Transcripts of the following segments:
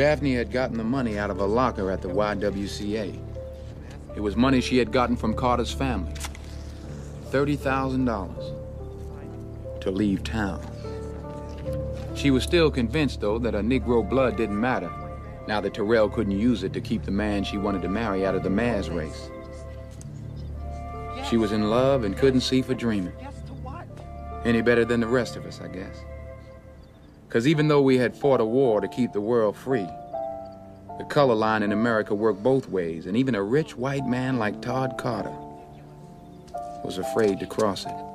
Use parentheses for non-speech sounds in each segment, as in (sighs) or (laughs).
Daphne had gotten the money out of a locker at the YWCA. It was money she had gotten from Carter's family. $30,000 to leave town. She was still convinced, though, that her Negro blood didn't matter now that Terrell couldn't use it to keep the man she wanted to marry out of the Maz race. She was in love and couldn't see for dreaming. Any better than the rest of us, I guess. Because even though we had fought a war to keep the world free, the color line in America worked both ways, and even a rich white man like Todd Carter was afraid to cross it.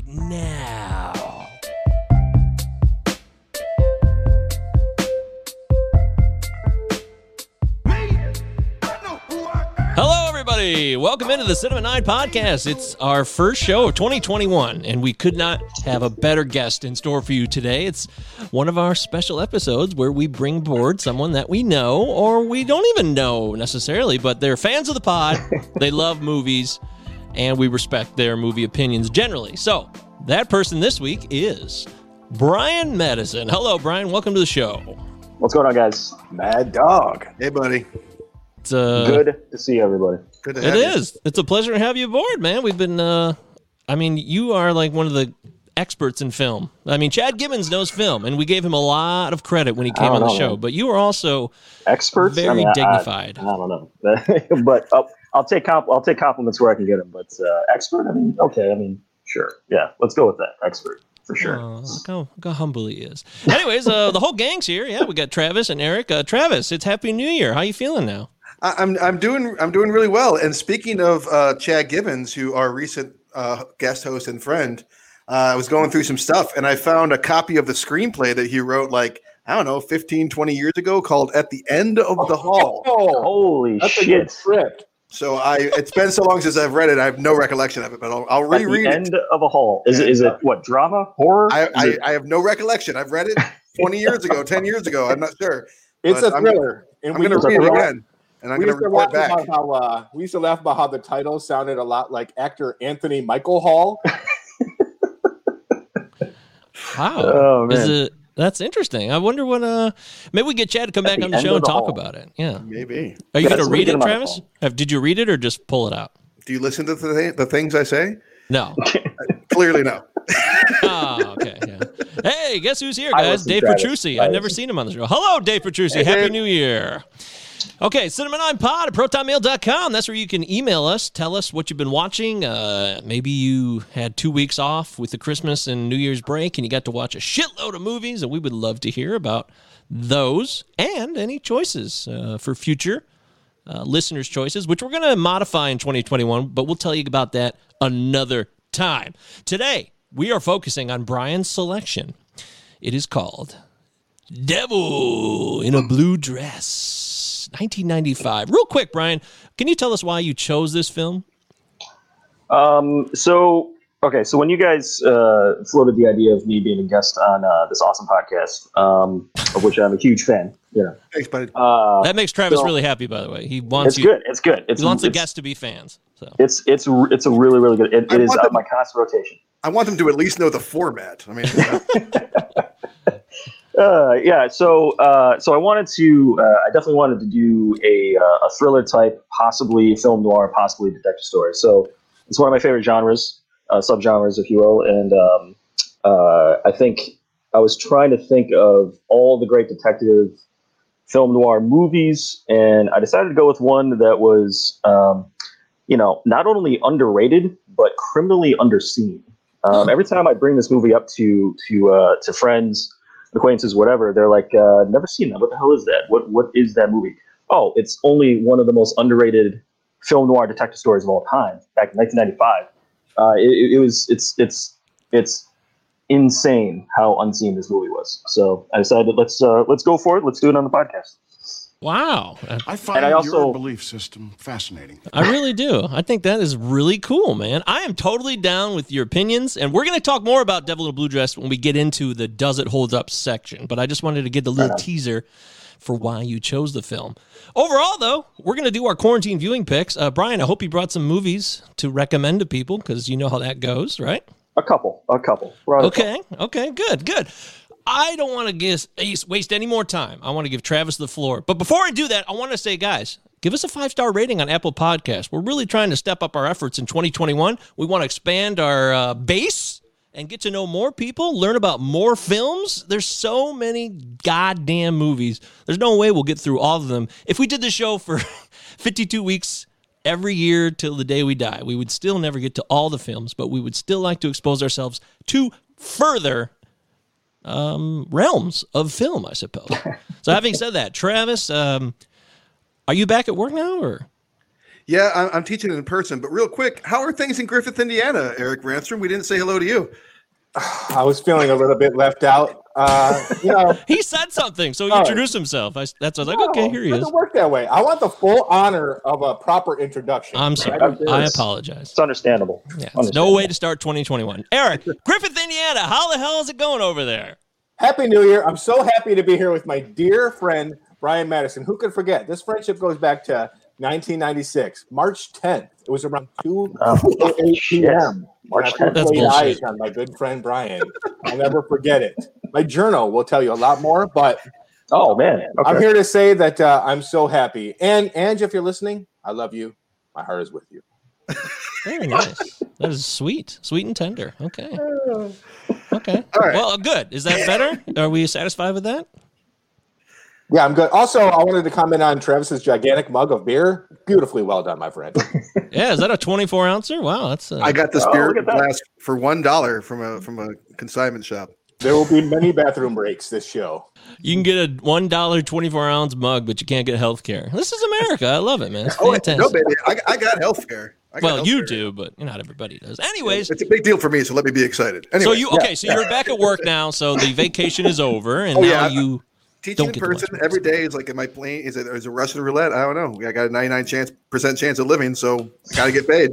Right now. Hello, everybody. Welcome into the Cinema 9 podcast. It's our first show of 2021, and we could not have a better guest in store for you today. It's one of our special episodes where we bring aboard someone that we know or we don't even know necessarily, but they're fans of the pod. (laughs) they love movies, and we respect their movie opinions generally. So, that person this week is Brian Madison. Hello, Brian. Welcome to the show. What's going on, guys? Mad dog. Hey, buddy. It's uh, Good to see everybody. Good to It have you. is. It's a pleasure to have you aboard, man. We've been uh I mean, you are like one of the experts in film. I mean, Chad Gibbons knows film and we gave him a lot of credit when he came on don't the show, man. but you are also Experts, I very mean, dignified. I, I don't know, (laughs) but I'll, I'll take comp- I'll take compliments where I can get them. But uh, expert, I mean, okay, I mean, sure, yeah, let's go with that. Expert for sure. Oh, look how, look how humble he is. Anyways, uh, the whole gang's here. Yeah, we got Travis and Eric. Uh, Travis, it's Happy New Year. How you feeling now? I, I'm I'm doing I'm doing really well. And speaking of uh, Chad Gibbons, who our recent uh, guest host and friend, uh, I was going through some stuff and I found a copy of the screenplay that he wrote like I don't know 15 20 years ago called At the End of the Hall. Oh, Holy that's a good shit! script. So I it's been so long since I've read it. I have no recollection of it, but I'll, I'll At the reread it. end of a hall. Is it? Is it what drama, horror? I, I, it- I have no recollection. I've read it (laughs) 20 years ago, 10 years ago. I'm not sure. It's But a I'm- thriller. And I'm going to used read it again, and I'm We going to used to laugh report back. about how uh, we used to laugh about how the title sounded a lot like actor Anthony Michael Hall. (laughs) Wow. Oh, man. Is it that's interesting. I wonder when. uh maybe we get Chad to come At back the on the show and the talk hall. about it. Yeah. Maybe. Are you Yeah, going to read it, him on the Travis? Have, did you read it or just pull it out? Do you listen to the, th- the things I say? No. (laughs) Clearly, no. (laughs) oh, okay. Yeah. Hey, guess who's here, guys? Dave. Petrucci. I've never seen him on the show. Hello, Dave Petrucci. Happy Dave. New Year. Okay, cinema9pod at protonmail.com. That's where you can email us. Tell us what you've been watching. Uh, maybe you had two weeks off with the Christmas and New Year's break and you got to watch a shitload of movies, and we would love to hear about those and any choices uh, for future uh, listeners' choices, which we're going to modify in 2021, but we'll tell you about that another time. Today, we are focusing on Brian's selection. It is called Devil in a Blue Dress, 1995. Real quick, Brian, can you tell us why you chose this film? Um, so okay, so when you guys uh, floated the idea of me being a guest on uh, this awesome podcast, um, of which I'm a huge fan, you know, Thanks, buddy. uh, That makes Travis so- really happy, by the way. He wants it's you. good. It's good. It's He wants the guests to be fans. So It's it's it's a really really good. It, it is want my constant rotation. I want them to at least know the format. I mean, know, (laughs) Uh, yeah, so uh, so I wanted to, uh, I definitely wanted to do a, uh, a thriller type, possibly film noir, possibly detective story. So it's one of my favorite genres, uh, subgenres, if you will. And um, uh, I think I was trying to think of all the great detective film noir movies, and I decided to go with one that was, um, you know, not only underrated but criminally underseen. Um, every time I bring this movie up to to uh, to friends, acquaintances, whatever, they're like, uh, "Never seen that. What the hell is that? What what is that movie?" Oh, it's only one of the most underrated film noir detective stories of all time. Back in 1995, uh, it, it- it was it's it's it's insane how unseen this movie was. So I decided let's uh, let's go for it. Let's do it on the podcast. Wow. I find I also- your belief system fascinating. I really do. I think that is really cool, man. I am totally down with your opinions, and we're going to talk more about Devil in a Blue Dress when we get into the Does It Hold Up section. But I just wanted to get the little teaser for why you chose the film. Overall, though, we're going to do our quarantine viewing picks. Uh, Brian, I hope you brought some movies to recommend to people because you know how that goes, right? A couple, a couple. We're a Okay. Okay. Good. Good. I don't want to waste any more time. I want to give Travis the floor. But before I do that, I want to say, guys, give us a five star rating on Apple Podcasts. We're really trying to step up our efforts in 2021. We want to expand our uh, base and get to know more people, learn about more films. There's so many goddamn movies. There's no way we'll get through all of them. If we did the show for (laughs) 52 weeks every year till the day we die, we would still never get to all the films, but we would still like to expose ourselves to further um, realms of film, I suppose. (laughs) so, having said that, Travis, um, are you back at work now, or Yeah, I'm, I'm teaching in person. But real quick, how are things in Griffith, Indiana, Eric Ranstrom? We didn't say hello to you. (sighs) I was feeling a little bit left out. Uh, you know, (laughs) he said something, so he introduced himself. I, that's I was like, okay, here he it is. doesn't work that way. I want the full honor of a proper introduction. I'm sorry, Right? I apologize. It's understandable. Yeah, it's Understandable. no way to start 2021. Eric, (laughs) Griffith, Indiana, how the hell is it going over there? Happy New Year. I'm so happy to be here with my dear friend, Brian Madison. Who could forget? This friendship goes back to 1996, March 10th. It was around 2 Oh, (laughs) 8 p.m. March 10th. That's bullshit. on my good friend Brian. I'll never forget it. My journal will tell you a lot more, but Oh man. Okay. I'm here to say that uh, I'm so happy. And Ange, if you're listening, I love you. My heart is with you. Very nice. That is sweet, sweet and tender. Okay, (sighs) okay. All right. Well, good. Is that better? Are we satisfied with that? Yeah, I'm good. Also, I wanted to comment on Travis's gigantic mug of beer. Beautifully well done, my friend. (laughs) Yeah. Is that a 24 ouncer? Wow, that's. Uh, I got the Oh, spirit look at that. glass for one dollar from a from a consignment shop. There will be many bathroom breaks this show. You can get a one dollar twenty four ounce mug, but you can't get health care. This is America. I love it, man. It's Oh, fantastic. no, baby, I, I got health care. I got well, you do, but not everybody does. Anyways, It's a big deal for me, so let me be excited. Anyway, so you okay? So you're back at work now. So the vacation is over, and Oh, now yeah. you. teaching don't in get person every day is like, am I playing? Is it is it Russian roulette? I don't know. I got a 99 chance percent chance of living, so I got to get paid.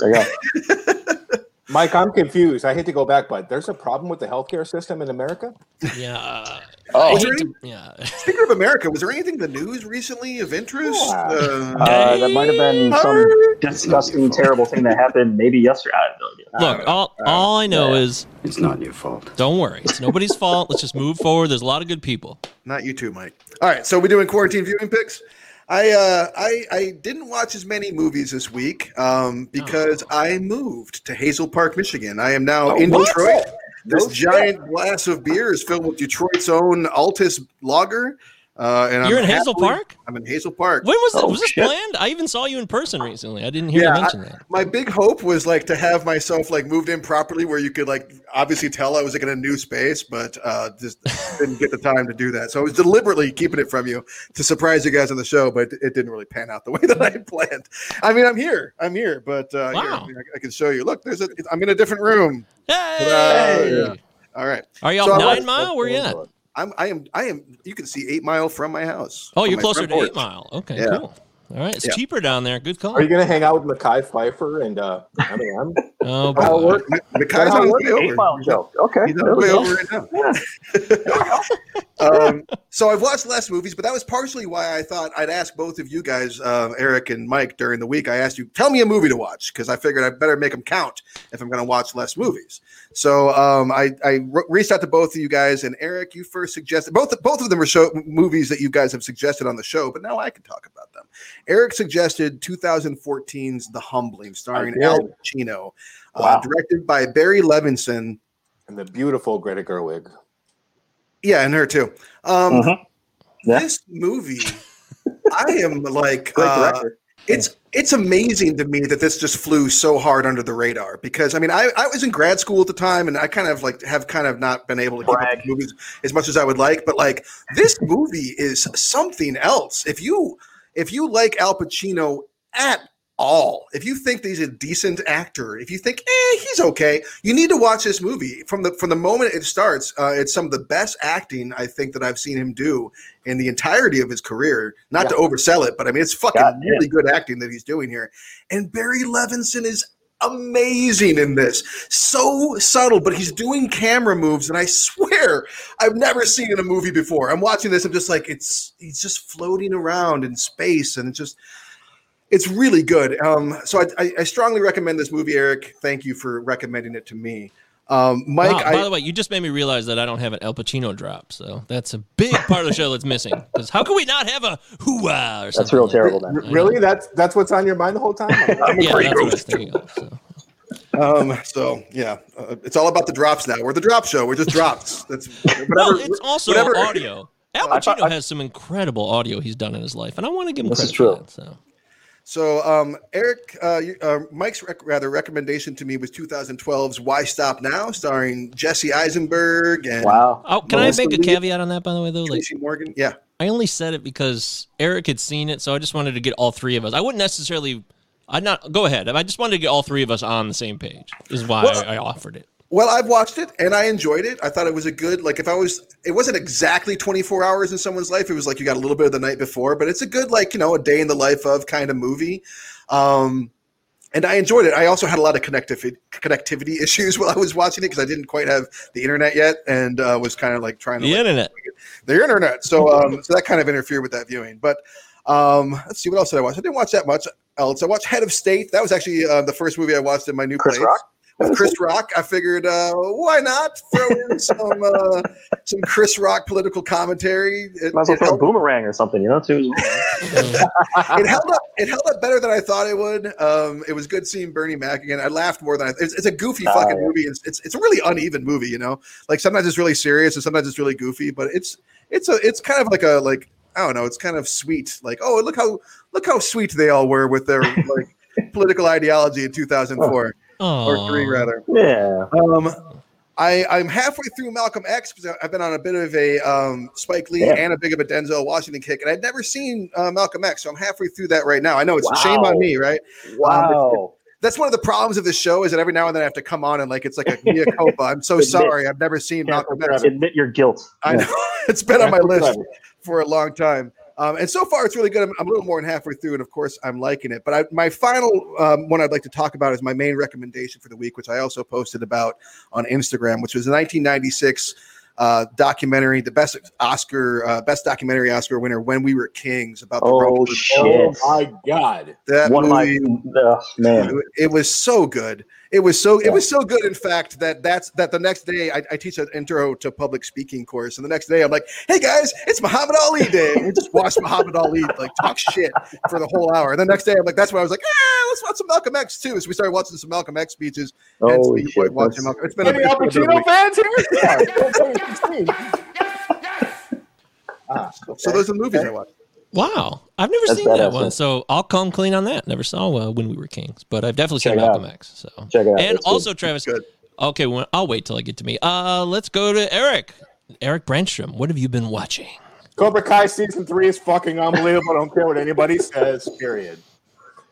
There you go. (laughs) Mike, I'm confused. I hate to go back, but there's a problem with the healthcare system in America. Yeah. Oh, hate to- yeah. Speaking of America, was there anything in the news recently of interest? Yeah. Uh, uh, that might have been some disgusting, terrible thing that happened maybe yesterday. I have no idea. Look, all all I know is It's not your fault. don't worry. It's nobody's fault. Let's just move forward. There's a lot of good people. Not you too, Mike. All right, so we're doing quarantine viewing picks. I uh, I I didn't watch as many movies this week um, because I moved to Hazel Park, Michigan. I am now in what? Detroit. This No giant glass of beer is filled with Detroit's own Altus Lager. Uh, and You're I'm in Hazel happily- Park? I'm in Hazel Park. When was this? Oh, was this shit. planned? I even saw you in person recently. I didn't hear Yeah, you mention that. My big hope was like to have myself like moved in properly where you could like obviously tell I was like in a new space, but uh, just (laughs) didn't get the time to do that. So I was deliberately keeping it from you to surprise you guys on the show, but it didn't really pan out the way (laughs) that I had planned. I mean, I'm here, I'm here, but uh, here, Wow. I, mean, I, I can show you. Look, there's a. I'm in a different room. Hey! Yeah. All right, Are you So Nine Mile? Where are you at? I'm. I am. I am. You can see Eight Mile from my house. Oh, you're closer front to Eight. Mile. Okay, Yeah. cool. All right, it's Yeah. cheaper down there. Good call. Are you going to hang out with Mekhi Phifer and uh, Eminem? (laughs) Oh, How it boy. works? Mekhi's How on it his way Eight over. mile joke. Okay. He's on there his way over right now. Yeah. (laughs) um, so I've watched less movies, but that was partially why I thought I'd ask both of you guys, um, Eric and Mike, during the week. I asked you, tell me a movie to watch because I figured I better make them count if I'm going to watch less movies. So um, I, I re- reached out to both of you guys, and Eric, you first suggested both both of them are show, movies that you guys have suggested on the show, but now I can talk about them. Eric suggested 2014's The Humbling, starring. Al Pacino, uh, directed by Barry Levinson. And the beautiful Greta Gerwig. Yeah, and her too. Um, Mhm. Yeah. This movie, I am like, uh, it's it's amazing to me that this just flew so hard under the radar because I mean I, I was in grad school at the time and I kind of like have kind of not been able to keep up with movies as much as I would like, but like this movie is something else. If you if you like Al Pacino at all, if you think that he's a decent actor, if you think eh, he's okay, you need to watch this movie from the from the moment it starts. Uh, it's some of the best acting I think that I've seen him do in the entirety of his career. Not to oversell it, but I mean it's fucking God really good acting that he's doing here. And Barry Levinson is amazing in this. So subtle, but he's doing camera moves, and I (laughs) swear I've never seen in a movie before. I'm watching this, I'm just like, it's he's just floating around in space, and it's just it's really good. Um, so I, I, I strongly recommend this movie, Eric. Thank you for recommending it to me. Um, Mike, Wow, I, by the way, you just made me realize that I don't have an Al Pacino drop, so that's a big part of the show that's missing. Because how can we not have a hooah or something? That's real terrible, man. R- really? That's that's what's on your mind the whole time? (laughs) I'm Yeah, that's what I was thinking of. So. um, so yeah, uh, it's all about the drops now. We're the drop show. We're just drops. That's (laughs) whatever. Well, it's also whatever- audio. Al Pacino I- has some incredible audio he's done in his life, and I want to give him This credit is true. for that. So. So, um, Eric, uh, uh, Mike's rec- rather recommendation to me was 2012's "Why Stop Now," starring Jesse Eisenberg and Wow. Oh, can Melissa I make a Leo? caveat on that, by the way, though? Like, Morgan. Yeah, I only said it because Eric had seen it, so I just wanted to get all three of us. I wouldn't necessarily. I'd not go ahead. I just wanted to get all three of us on the same page. Is why Well- I, I offered it. Well, I've watched it and I enjoyed it. I thought it was a good like if I was it wasn't exactly 24 hours in someone's life. It was like you got a little bit of the night before, but it's a good like, you know, a day in the life of kind of movie. Um and I enjoyed it. I also had a lot of connectivity connectivity (laughs) issues while I was watching it because I didn't quite have the internet yet and uh, was kind of like trying to The like, internet. the internet. So um, so that kind of interfered with that viewing. But um, let's see what else did I watch. I didn't watch that much else. I watched Head of State. That was actually uh, the first movie I watched in my new Chris place Rock? With Chris Rock. I figured uh, why not throw in (laughs) some uh, some Chris Rock political commentary. It, Might as well throw a boomerang or something, you know, too. (laughs) it held up. It held up better than I thought it would. Um, it was good seeing Bernie Mac again. I laughed more than I. It's, it's a goofy Ah, fucking yeah. movie. It's, it's it's a really uneven movie. You know, like sometimes it's really serious and sometimes it's really goofy. But it's it's a it's kind of like a like I don't know. It's kind of sweet. Like oh look how look how sweet they all were with their like (laughs) political ideology in 2004 or three rather. Yeah. Um, I, I'm halfway through Malcolm X because I've been on a bit of a um, Spike Lee Yeah. and a bit of a Denzel Washington kick, and I'd never seen uh, Malcolm X, so I'm halfway through that right now. I know it's a shame on me, right? Wow. That's one of the problems of this show is that every now and then I have to come on and like it's like a (laughs) mea culpa. I'm so Admit. sorry, I've never seen Malcolm X. Admit your guilt. I know (laughs) it's been on my (laughs) list for a long time. Um, and so far, it's really good. I'm, I'm a little more than halfway through, and of course, I'm liking it. But I, my final um, one I'd like to talk about is my main recommendation for the week, which I also posted about on Instagram, which was a 1996 uh, documentary, the best Oscar, uh, best documentary Oscar winner, "When We Were Kings," about the Oh, Rumble. shit. Oh my god. That One of my movie, uh, man. it was so good. It was so it was so good. In fact, that that's that the next day I, I teach an intro to public speaking course, and the next day I'm like, "Hey guys, it's Muhammad Ali Day." And we just watch Muhammad Ali like talk shit for the whole hour. And the next day I'm like, "That's when I was like, ah, let's watch some Malcolm X too." So we started watching some Malcolm X speeches. and Holy we shit. watching Malcolm. It's been a, Any it's Al a good Pacino fans here? Yeah. 2016. Ah, So those are the movies I watched. Wow, I've never That's seen that badass, one, so I'll come clean on that. Never saw uh, when we were kings, but I've definitely Check seen it out. Malcolm X. So Check it out. and It's good. also Travis. Good. Okay, well, I'll wait till I get to me. Uh, let's go to Eric. Eric Branstrom, what have you been watching? Cobra Kai season three is fucking unbelievable. I don't care what anybody says. Period.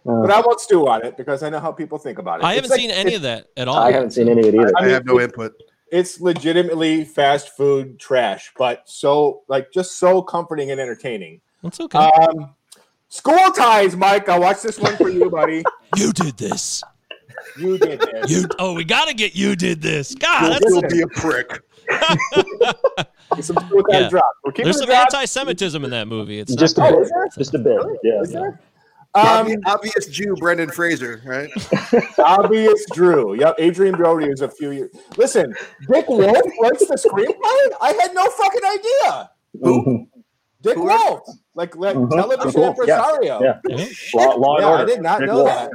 Uh, But I won't stew on it because I know how people think about it. I It's haven't like- seen any of that at all. I haven't seen any of it either. I have no input. It's legitimately fast food trash, but so like just so comforting and entertaining. That's okay. Um, school ties, Mike. I watched this one for you, buddy. (laughs) you did this. You did this. You oh, we gotta get you did this. God, that's You'll be a prick. (laughs) Get some suicide Yeah. drop. We're there's some drop. anti-Semitism in that movie. It's Just a not, Oh, bit. is there? Just a bit. Yeah. Is there? Um, Obvi- obvious Jew, Brendan Fraser, right? (laughs) obvious Drew. Yep, Adrien Brody is a few years. Listen, Dick Wolf writes the screenplay. I had no fucking idea. Mhm. Dick Who? Wolf, like, like Mhm. television Cool. Impresario. yeah. Yeah. Law, Law and Yeah, I did not Dick know Wolf. that.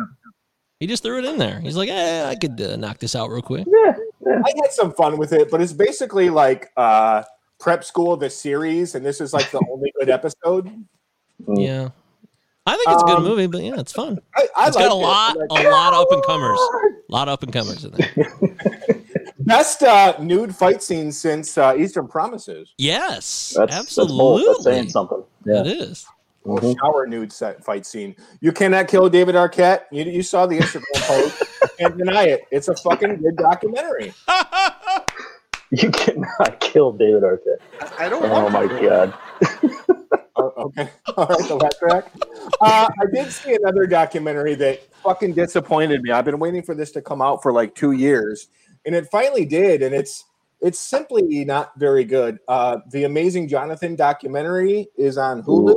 he just threw it in there. He's like, eh, I could uh, knock this out real quick. Yeah, I had some fun with it, but it's basically like uh, prep school the series, and this is like the only good episode. Mm. Yeah. I think it's a good Um, movie, but yeah, it's fun. I, I It's got a liked it. lot, Like, a lot of up and comers. A lot of up and comers in there. (laughs) best uh, nude fight scene since uh, Eastern Promises. Yes, That's, absolutely. That's, that's saying something. Yeah. It is. Mhm. Shower nude set fight scene. You cannot kill David Arquette. You, you saw the Instagram (laughs) post. You can't deny it. It's a fucking good documentary. (laughs) You cannot kill David Arquette. I don't. Oh my to. god. (laughs) Oh, okay. All right, the left track. Uh, I did see another documentary that fucking disappointed me. I've been waiting for this to come out for like two years, and it finally did. And it's it's simply not very good. Uh, the Amazing Jonathan documentary is on Hulu.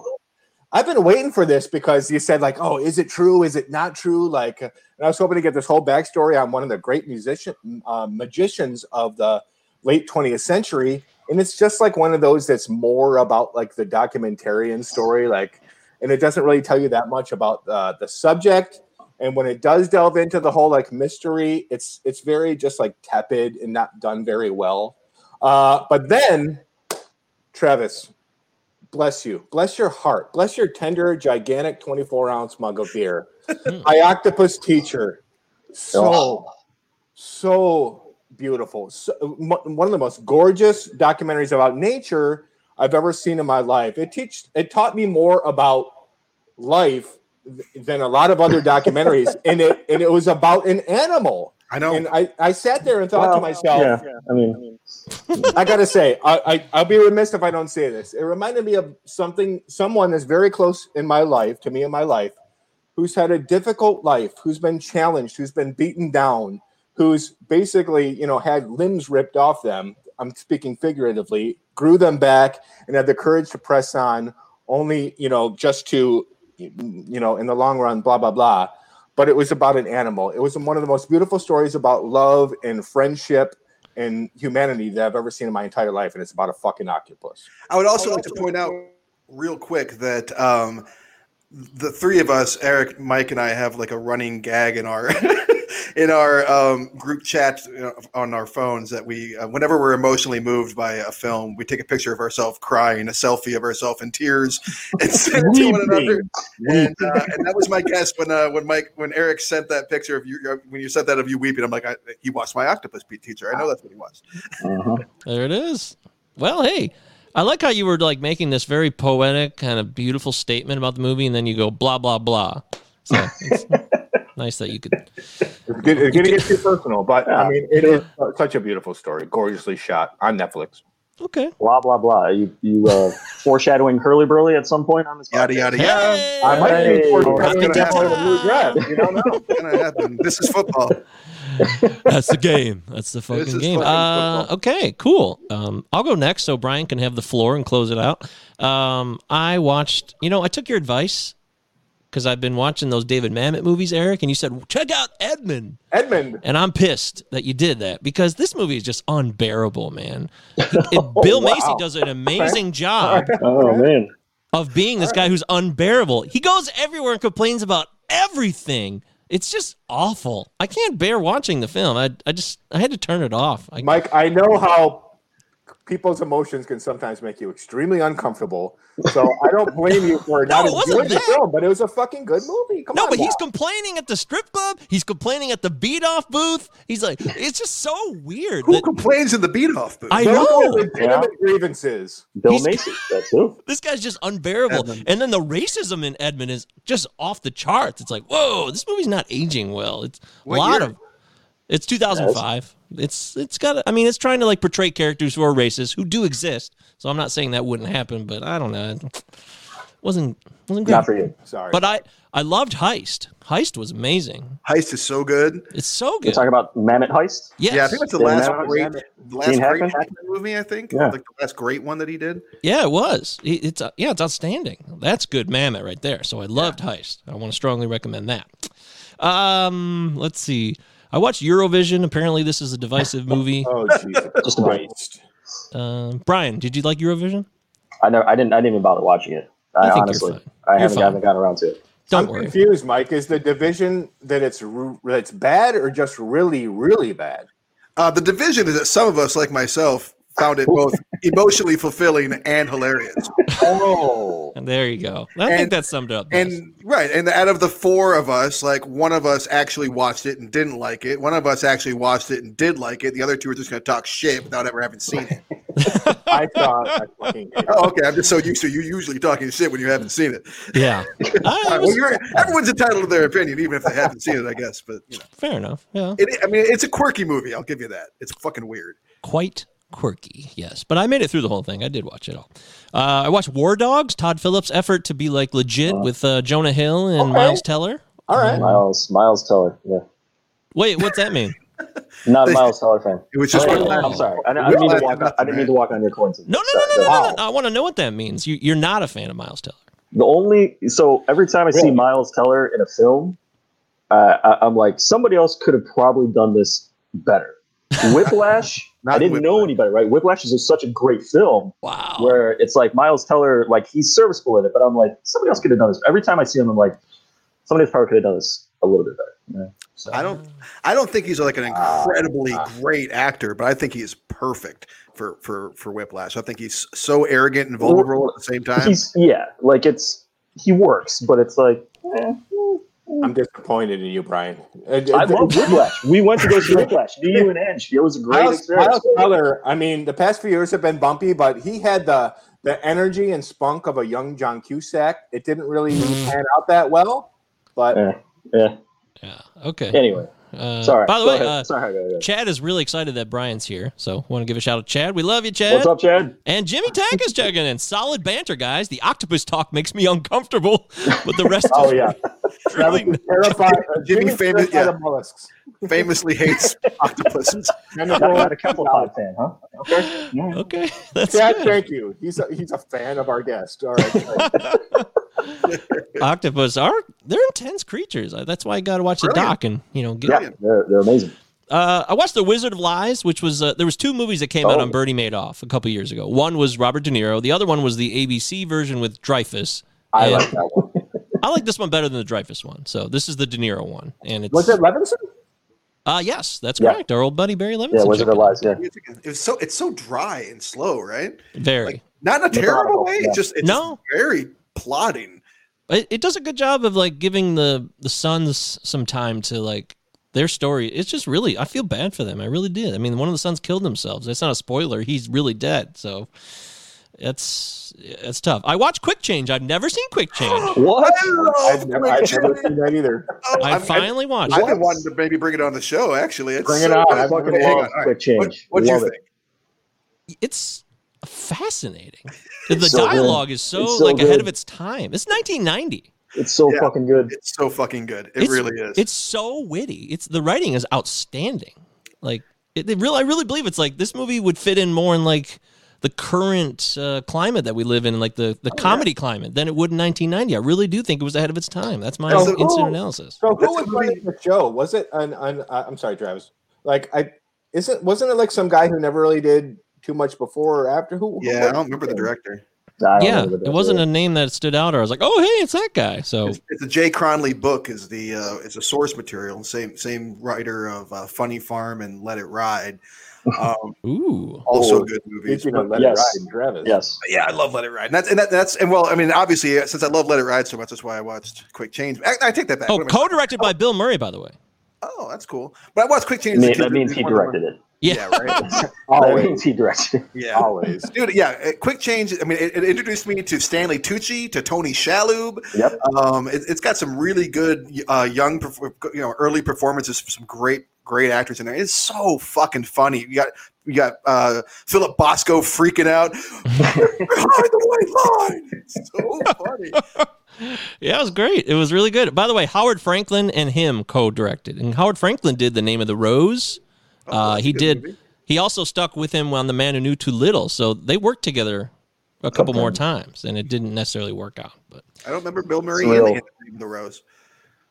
I've been waiting for this because you said like, oh, is it true? Is it not true? Like, and I was hoping to get this whole backstory on one of the great musician uh, magicians of the late 20th century and it's just like one of those that's more about like the documentarian story like and it doesn't really tell you that much about uh, the subject and when it does delve into the whole like mystery it's it's very just like tepid and not done very well. Uh, but then travis bless you. Bless your heart. Bless your tender gigantic 24 ounce mug of beer. (laughs) My octopus teacher. So so beautiful. So, mo- one of the most gorgeous documentaries about nature I've ever seen in my life. It teach it taught me more about life th- than a lot of other documentaries, (laughs) and it and it was about an animal. I know. And I, I sat there and thought to Well, myself, Yeah. I mean, I gotta say, I, I I'll be remiss if I don't say this. It reminded me of something, someone that's very close in my life, to me in my life, who's had a difficult life, who's been challenged, who's been beaten down, who's basically, you know, had limbs ripped off them. I'm speaking figuratively, grew them back and had the courage to press on, only, you know, just to, you know, in the long run, blah, blah, blah. But it was about an animal. It was one of the most beautiful stories about love and friendship and humanity that I've ever seen in my entire life. And it's about a fucking octopus. I would also like to point out real quick that um, the three of us, Eric, Mike, and I, have like a running gag in our (laughs) in our um, group chat on our phones that we, uh, whenever we're emotionally moved by a film, we take a picture of ourselves crying, a selfie of ourselves in tears, (laughs) and send it to one another. And, uh, and that was my guess when uh, when Mike when Eric sent that picture of you uh, when you sent that of you weeping. I'm like, I, he watched my octopus teacher. I know that's what he watched. uh-huh. There it is. Well, hey, I like how you were like making this very poetic, kind of beautiful statement about the movie, and then you go blah blah blah. So it's (laughs) nice that you could. It's, get, it's getting get too personal, but I mean, it is such a beautiful story, gorgeously shot on Netflix. Okay. blah blah blah. You you uh, (laughs) foreshadowing Hurlyburly at some point on this? Yada yada yada. Hey! I might Hey, be for that's the gonna happen. blue dress. You don't know. Gonna happen? This is football. That's the game. That's the (laughs) fucking is game. fucking Uh, okay, cool. Um, I'll go next so Brian can have the floor and close it out. Um, I watched, you know, I took your advice because I've been watching those David Mamet movies, Eric, and you said, check out Edmond. Edmond. And I'm pissed that you did that because this movie is just unbearable, man. (laughs) It- Bill wow. Macy does an amazing (laughs) job Oh man. of being this guy who's unbearable. He goes everywhere and complains about everything. It's just awful. I can't bear watching the film. I, I just I had to turn it off. I, Mike, I know how people's emotions can sometimes make you extremely uncomfortable. So I don't blame you for (laughs) not No, wasn't enjoying the film, but it was a fucking good movie. Come no, on. but he's complaining at the strip club. He's complaining at the beat off booth. He's like, it's just so weird. Who that- complains in the beat off booth? I Those are know. legitimate grievances. Bill He's- Macy. That's who. This guy's just unbearable. Edmond. And then the racism in Edmond is just off the charts. It's like, whoa, this movie's not aging well. It's a lot year? of it's 2005. It's it's got I mean, it's trying to like portray characters who are racist who do exist. So I'm not saying that wouldn't happen, but I don't know. It wasn't wasn't great. Not for you. Sorry. But I I loved Heist. Heist was amazing. Heist is so good. It's so good. You're talking about Mamet Heist? Yes. Yeah, I think that's the Yeah, last Matt- great, Matt- last Gene great Hackman? Hackman movie. I think, Yeah. like the last great one that he did. Yeah, it was. It- It's uh, yeah, it's outstanding. That's good Mamet right there. So I loved Heist. I want to strongly recommend that. Um, let's see. I watched Eurovision. Apparently, this is a divisive (laughs) movie. Oh Jesus Just a bit. Christ! Um, Brian, did you like Eurovision? I never, I didn't, I didn't even bother watching it. I, I think you're honestly, fine. I You're haven't, fine. haven't gotten around to it. Don't I'm worry. confused, Mike. Is the division that it's r- that's bad or just really, really bad? Uh, the division is that some of us, like myself, found it both (laughs) emotionally fulfilling and hilarious. Oh, And there you go. I think And- that summed it up. best. And right, and out of the four of us, like one of us actually watched it and didn't like it. One of us actually watched it and did like it. The other two are just going to talk shit without ever having seen it. (laughs) I thought I fucking hate it. Oh, okay. I'm just so used to you usually talking shit when you haven't seen it. yeah, (laughs) I- it well, you're, everyone's entitled to their opinion, even if they haven't seen it, I guess. But you know, fair enough. Yeah, it, I mean, it's a quirky movie. I'll give you that. It's fucking weird. quite quirky. Yes, but I made it through the whole thing. I did watch it all. Uh, I watched War Dogs. Todd Phillips' effort to be like legit with uh, Jonah Hill and Okay. Miles Teller. All right. Miles, Miles Teller. Yeah, Wait, what's that mean? (laughs) not a Miles Teller fan. It was just Oh, one- I'm sorry. I, I didn't mean to walk. On, I didn't mean to walk on your coincidence. No, no, no, no, no, Sorry, no, no. I want to know what that means. You, you're not a fan of Miles Teller. The only so every time I see Miles Teller in a film, uh, I, I'm like somebody else could have probably done this better. (laughs) Whiplash. Not I didn't know Whiplash. any better, right? Whiplash is such a great film Wow. where it's like Miles Teller, like he's serviceable in it, but I'm like somebody else could have done this. Every time I see him, I'm like somebody else probably could have done this a little bit better. Yeah. So, I don't. I don't think he's like an incredibly great actor, but I think he is perfect for for for Whiplash. I think he's so arrogant and vulnerable at the same time. he's yeah, like it's he works, but it's like eh, I'm disappointed in you, Brian. Uh, I love Whiplash. (laughs) We went to go see Whiplash. Me, you, and Ange. It was a great Miles, experience. Miles Teller, I mean, the past few years have been bumpy, but he had the the energy and spunk of a young John Cusack. It didn't really pan out that well, but Yeah. Yeah. Yeah. Okay. Anyway, Uh, sorry. By the Go way, uh, sorry. Chad is really excited that Brian's here, so want to give a shout out to Chad. We love you, Chad. What's up, Chad? And Jimmy Tack is checking in. Solid banter, guys. The octopus talk makes me uncomfortable, but the rest. oh is yeah, really Travis is terrified. uh, Jimmy famous- yeah. of mollusks. Famously hates (laughs) octopuses. Not, not a couple pod fan, huh? Okay. Yeah. okay. (laughs) That's Chad, good. thank you. He's a, he's a fan of our guest. All right. (laughs) Octopus are they're intense creatures. That's why I got to watch the doc and you know get. Yeah, they're, they're amazing. Uh, I watched The Wizard of Lies, which was uh, there was two movies that came out Oh. on Bernie Madoff a couple years ago. One was Robert De Niro. The other one was the ABC version with Dreyfuss. I like that one. I like this one better than the Dreyfuss one. So this is the De Niro one, and it's Was it Levinson? Uh yes, that's Yeah. correct. Our old buddy Barry Levinson. Yeah, Wizard of it out. Lies. Yeah. It's so it's so dry and slow, right? Very. Like not in a terrible Methodical, way. yeah. It's just it's No. very plodding. It, it does a good job of like giving the the sons some time to like their story. It's just really I feel bad for them. I really did. I mean, one of the sons killed themselves. That's not a spoiler. He's really dead. So it's it's tough. I watched Quick Change. I've never seen Quick Change. (gasps) What? I've never, I've never seen that either. Oh, I I'm- finally watched I've it. been wanting to maybe bring it on the show. Actually, it's Bring it so on. good. I fucking Okay, hang love on. All right. Quick Change. What do you Love it. think? It's fascinating. The so good. dialogue is so, so like ahead of its time. It's 1990. It's so Yeah. fucking good. It's so fucking good. It it's, really is. It's so witty. It's the writing is outstanding. Like it, it really, I really believe it's like this movie would fit in more in like the current uh, climate that we live in, like the Oh, the comedy climate, than it would in 1990. I really do think it was ahead of its time. That's my Oh, instant cool. analysis. So who was a movie- running the show? Was it an, an uh, I'm sorry, Travis. Like I isn't wasn't it like some guy who never really did too much before or after? Who? who yeah, I don't remember the director. I Yeah, it wasn't a name that stood out, or I was like, oh hey, it's that guy. So It's, it's a Jay Cronley book. Is the uh, it's a source material. Same same writer of uh, Funny Farm and Let It Ride. Um, (laughs) ooh, also Oh, good movies. Speaking of Let Yes. It Ride, Travis. Yes. yeah, I love Let It Ride. And that's and that, that's and well, I mean, obviously, uh, since I love Let It Ride so much, that's why I watched Quick Change. I, I take that back. oh, Wait a minute. co-directed by Bill Murray, by the way. oh, that's cool. But I watched Quick I Change. mean, as a that means he one of the- directed it. Yeah, Yeah, right. (laughs) That (laughs) Always. he directed it. Yeah. Always. Dude, yeah, uh, quick change. I mean, it, it introduced me to Stanley Tucci, to Tony Shalhoub. Yep. Um, it, it's got some really good, uh, young, you know, early performances. Some great, great actors in there. It's so fucking funny. You got you got uh, Philip Bosco freaking out behind the white line. It's so funny. (laughs) Yeah, it was great. It was really good. By the way, Howard Franklin and him co-directed, and Howard Franklin did The Name of the Rose. Oh, uh, he did. movie. He also stuck with him on The Man Who Knew Too Little, so they worked together a couple more times, and it didn't necessarily work out. But I don't remember Bill Murray It's in real. the, in the Rose.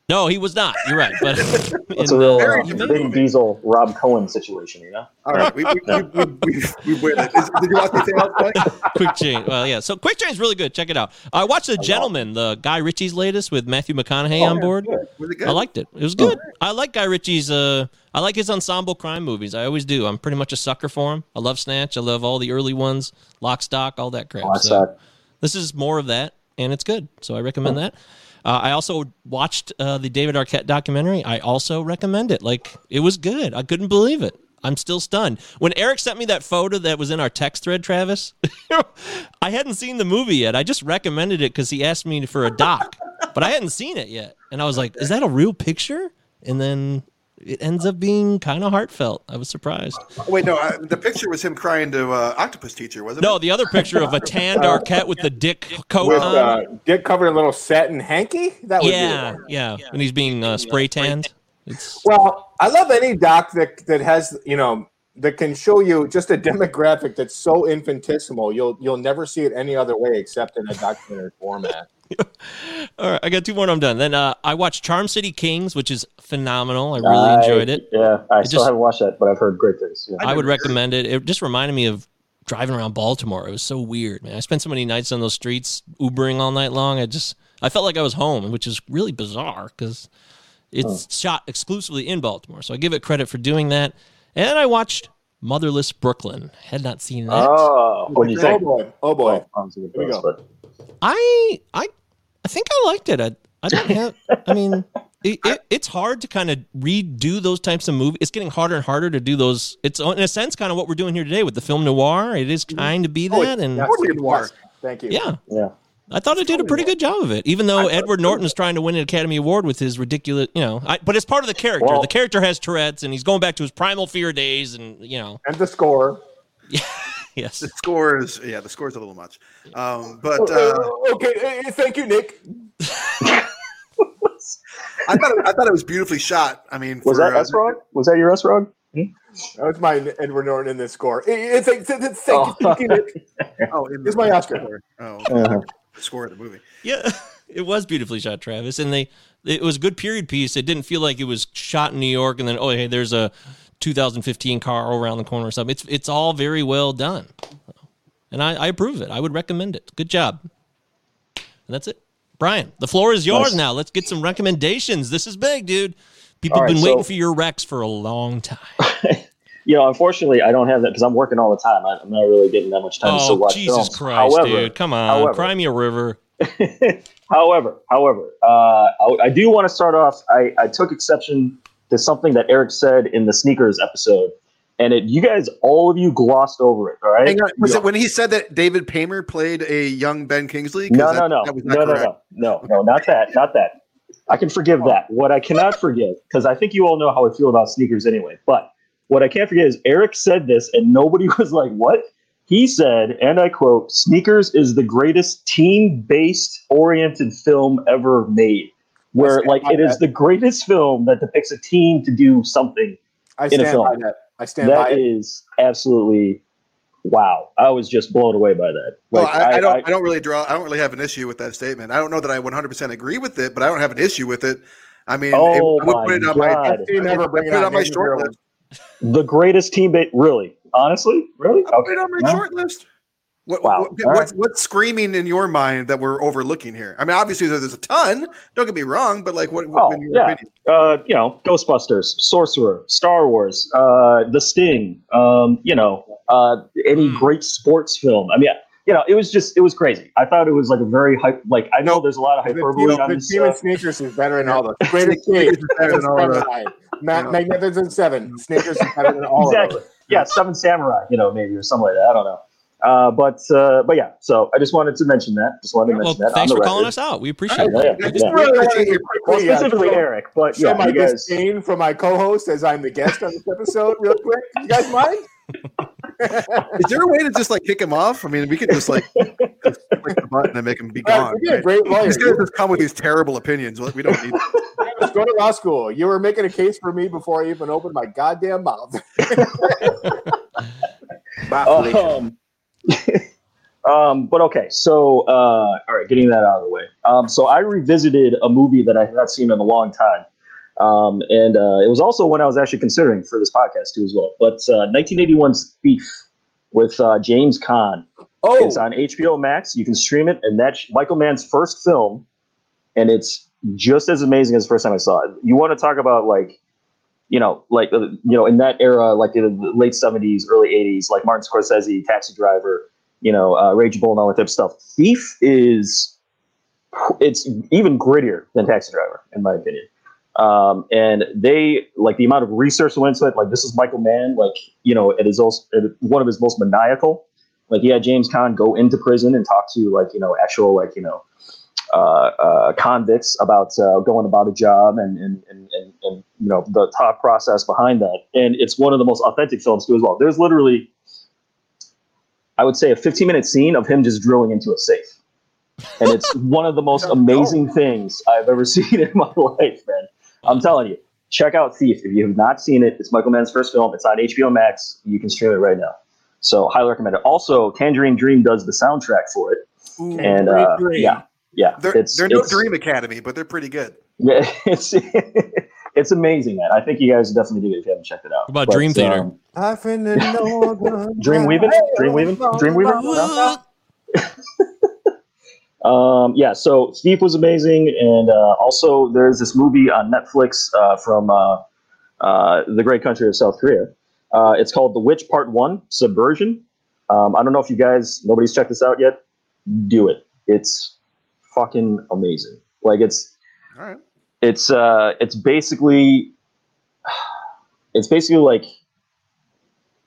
No, he was not. You're right. But (laughs) (laughs) It's a real uh, uh, Vin Diesel, Rob Cohen situation, you know? All right, we we, we, we, we, we win it. Is, did you watch anything else? Mike? Quick Change. Well, yeah. So Quick Change is really good. Check it out. I watched The Gentleman, the Guy Ritchie's latest with Matthew McConaughey on board. Was it good? I liked it. It was good. I like Guy Ritchie's. Uh, I like his ensemble crime movies. I always do. I'm pretty much a sucker for him. I love Snatch. I love all the early ones, Lock, Stock, all that crap. Lock, So this is more of that, and it's good. So I recommend that. Uh, I also watched uh, the David Arquette documentary. I also recommend it. Like it was good. I couldn't believe it. I'm still stunned. When Eric sent me that photo that was in our text thread, Travis, (laughs) I hadn't seen the movie yet. I just recommended it because he asked me for a doc, but I hadn't seen it yet. And I was like, "Is that a real picture?" And then it ends up being kind of heartfelt. I was surprised. Wait, no. I, the picture was him crying to uh, Octopus Teacher, wasn't No, it? No, the other picture of a tanned Arquette with the dick coat With on. uh, dick covered in little satin hanky. That was yeah, yeah, When he's being uh, spray tanned. It's Well, I love any doc that that has you know that can show you just a demographic that's so infinitesimal. You'll you'll never see it any other way except in a documentary format. (laughs) all right. I got two more and I'm done. Then uh, I watched Charm City Kings, which is phenomenal. I really I- enjoyed it. Yeah, I It still just- haven't watched that, but I've heard great things. Yeah. I would recommend it. It just reminded me of driving around Baltimore. It was so weird, man. I spent so many nights on those streets Ubering all night long. I just I felt like I was home, which is really bizarre because it's shot exclusively in Baltimore. So I give it credit for doing that. And I watched Motherless Brooklyn. Had not seen that. Oh, what do you Oh boy! Oh boy! Honestly, Here we go. I I I think I liked it. I I don't have. I mean, it, (laughs) it, it's hard to kind of redo those types of movies. It's getting harder and harder to do those. It's in a sense kind of what we're doing here today with the film noir. It is kind of be oh, that, and Yes, Totally noir. Thank you. yeah, Yeah. I thought it did a pretty good job of it. Even though Edward Norton is trying to win an Academy Award with his ridiculous, you know, I, but it's part of the character. Well- the character has Tourette's, and he's going back to his primal fear days, and you know, And the score. (laughs) yes. The score is yeah, the score is a little much. Um, but uh, okay, thank you, Nick. (laughs) I thought it, I thought it was beautifully shot. I mean, Was for, that uh, S Rog? Was that your S Rog? That was my Edward Norton in this score. Eh, eh, Thank, thank, thank Oh. you, thank you, Nick. (laughs) Oh, in Here's my Oscar. Oh, Uh-huh. the score of the movie. Yeah, (laughs) it was beautifully shot, Travis, and they it was a good period piece. It didn't feel like it was shot in New York, and then oh hey, there's a 2015 car around the corner or something. It's it's all very well done, and I, I approve it. I would recommend it. Good job. And that's it, Brian. The floor is yours Nice. now. Let's get some recommendations. This is big, dude. People All have been so- waiting for your Rex for a long time. (laughs) You know, unfortunately, I don't have that because I'm working all the time. I- I'm not really getting that much time to Oh watch Jesus films. Christ, however, dude! Come on, however- cry me a river. (laughs) however, however, uh, I, I do want to start off. I, I took exception to something that Eric said in the sneakers episode, and it you guys, all of you, glossed over it. All right, Hang on, was it when he said that David Paymer played a young Ben Kingsley? No, that, no, no, no, no, no, no, no, not that, not that. I can forgive that. What I cannot forgive, because I think you all know how I feel about sneakers anyway. But what I can't forget is Eric said this, and nobody (laughs) was like, "What?" He said, and I quote: "Sneakers is the greatest team-based oriented film ever made." Where stand like by it is that. the greatest film that depicts a team to do something. I In a stand film. by that. I stand by That it. is absolutely wow. I was just blown away by that. Well, Like, I, I don't. I, don't really draw. I don't really have an issue with that statement. I don't know that I 100 percent agree with it, but I don't have an issue with it. I mean, Oh I would my put it on God. my. Team never would bring put it it on on my short list. the greatest team bait really honestly really I'll put it on my Yeah. short list. What, Wow. what- what's, what's screaming in your mind that we're overlooking here? I mean, obviously there's a ton. Don't get me wrong, but like, what? what Oh, yeah. opinion? uh you know ghostbusters sorcerer star wars uh the sting um you know uh any Hmm. great sports film i mean you know it was just it was crazy i thought it was like a very hype like i know there's a lot of hyperbole on this in sneakers is better than all the (laughs) greatest Sneakers (laughs) is better than all the- Ma- Magnificent Seven. Sneakers is better than all exactly of yeah seven samurai you know maybe or something like that i don't know Uh, but uh, but yeah, so I just wanted to mention that. Just wanted to Well, mention that. thanks for the calling us out. We appreciate Yeah, it. yeah, yeah. really Well, specifically Eric, but show yeah, my you guys. disdain for my co-host as I'm the guest on this episode, real quick. You guys mind? (laughs) Is there a way to just like kick him off? I mean, we could just like (laughs) just click the button and make him be gone. you'd be a right? great lawyer. These guys just come with these terrible opinions. We don't need. (laughs) Just go to law school. You were making a case for me before I even opened my goddamn mouth. Um, (laughs) um, but okay, so uh, all right, getting that out of the way. Um, so I revisited a movie that I had not seen in a long time, um, and uh, it was also one I was actually considering for this podcast too as well. But uh, 1981's Thief with uh, James Caan. Oh, It's on HBO Max. You can stream it, and that's Michael Mann's first film, and it's just as amazing as the first time I saw it. You want to talk about like, you know, like uh, you know, in that era, like the late seventies, early eighties, like Martin Scorsese, Taxi Driver, you know, uh, Raging Bull, and all that type of stuff. Thief is, it's even grittier than Taxi Driver, in my opinion. Um, and they like the amount of research went into it. Like this is Michael Mann, like you know, it is also it, one of his most maniacal like he had James Caan go into prison and talk to like you know actual like you know convicts about uh, going about a job and and, and and and you know the thought process behind that. And it's one of the most authentic films too as well. There's literally, I would say, a 15 minute scene of him just drilling into a safe, and it's (laughs) one of the most amazing things I've ever (laughs) seen in my life, man. I'm telling you. Check out Thief if you have not seen it. It's Michael Mann's first film. It's on HBO Max. You can stream it right now. So highly recommend it. Also, Tangerine Dream does the soundtrack for it, Ooh, and uh, yeah, yeah, they're it's they're no Dream Academy, but they're pretty good. Yeah, (laughs) it's it's amazing, man. I think you guys definitely do it if you haven't checked it out. What about Dream Theater? um, I've been to Northern Dreamweaving, Dreamweaving, No? (laughs) (laughs) Um, yeah, so Thief was amazing, and uh, also there's this movie on Netflix uh, from uh, uh, the great country of South Korea. Uh, it's called The Witch Part One: Subversion. Um, I don't know if you guys, nobody's checked this out yet. Do it. It's fucking amazing. Like it's All right. it's uh it's basically it's basically like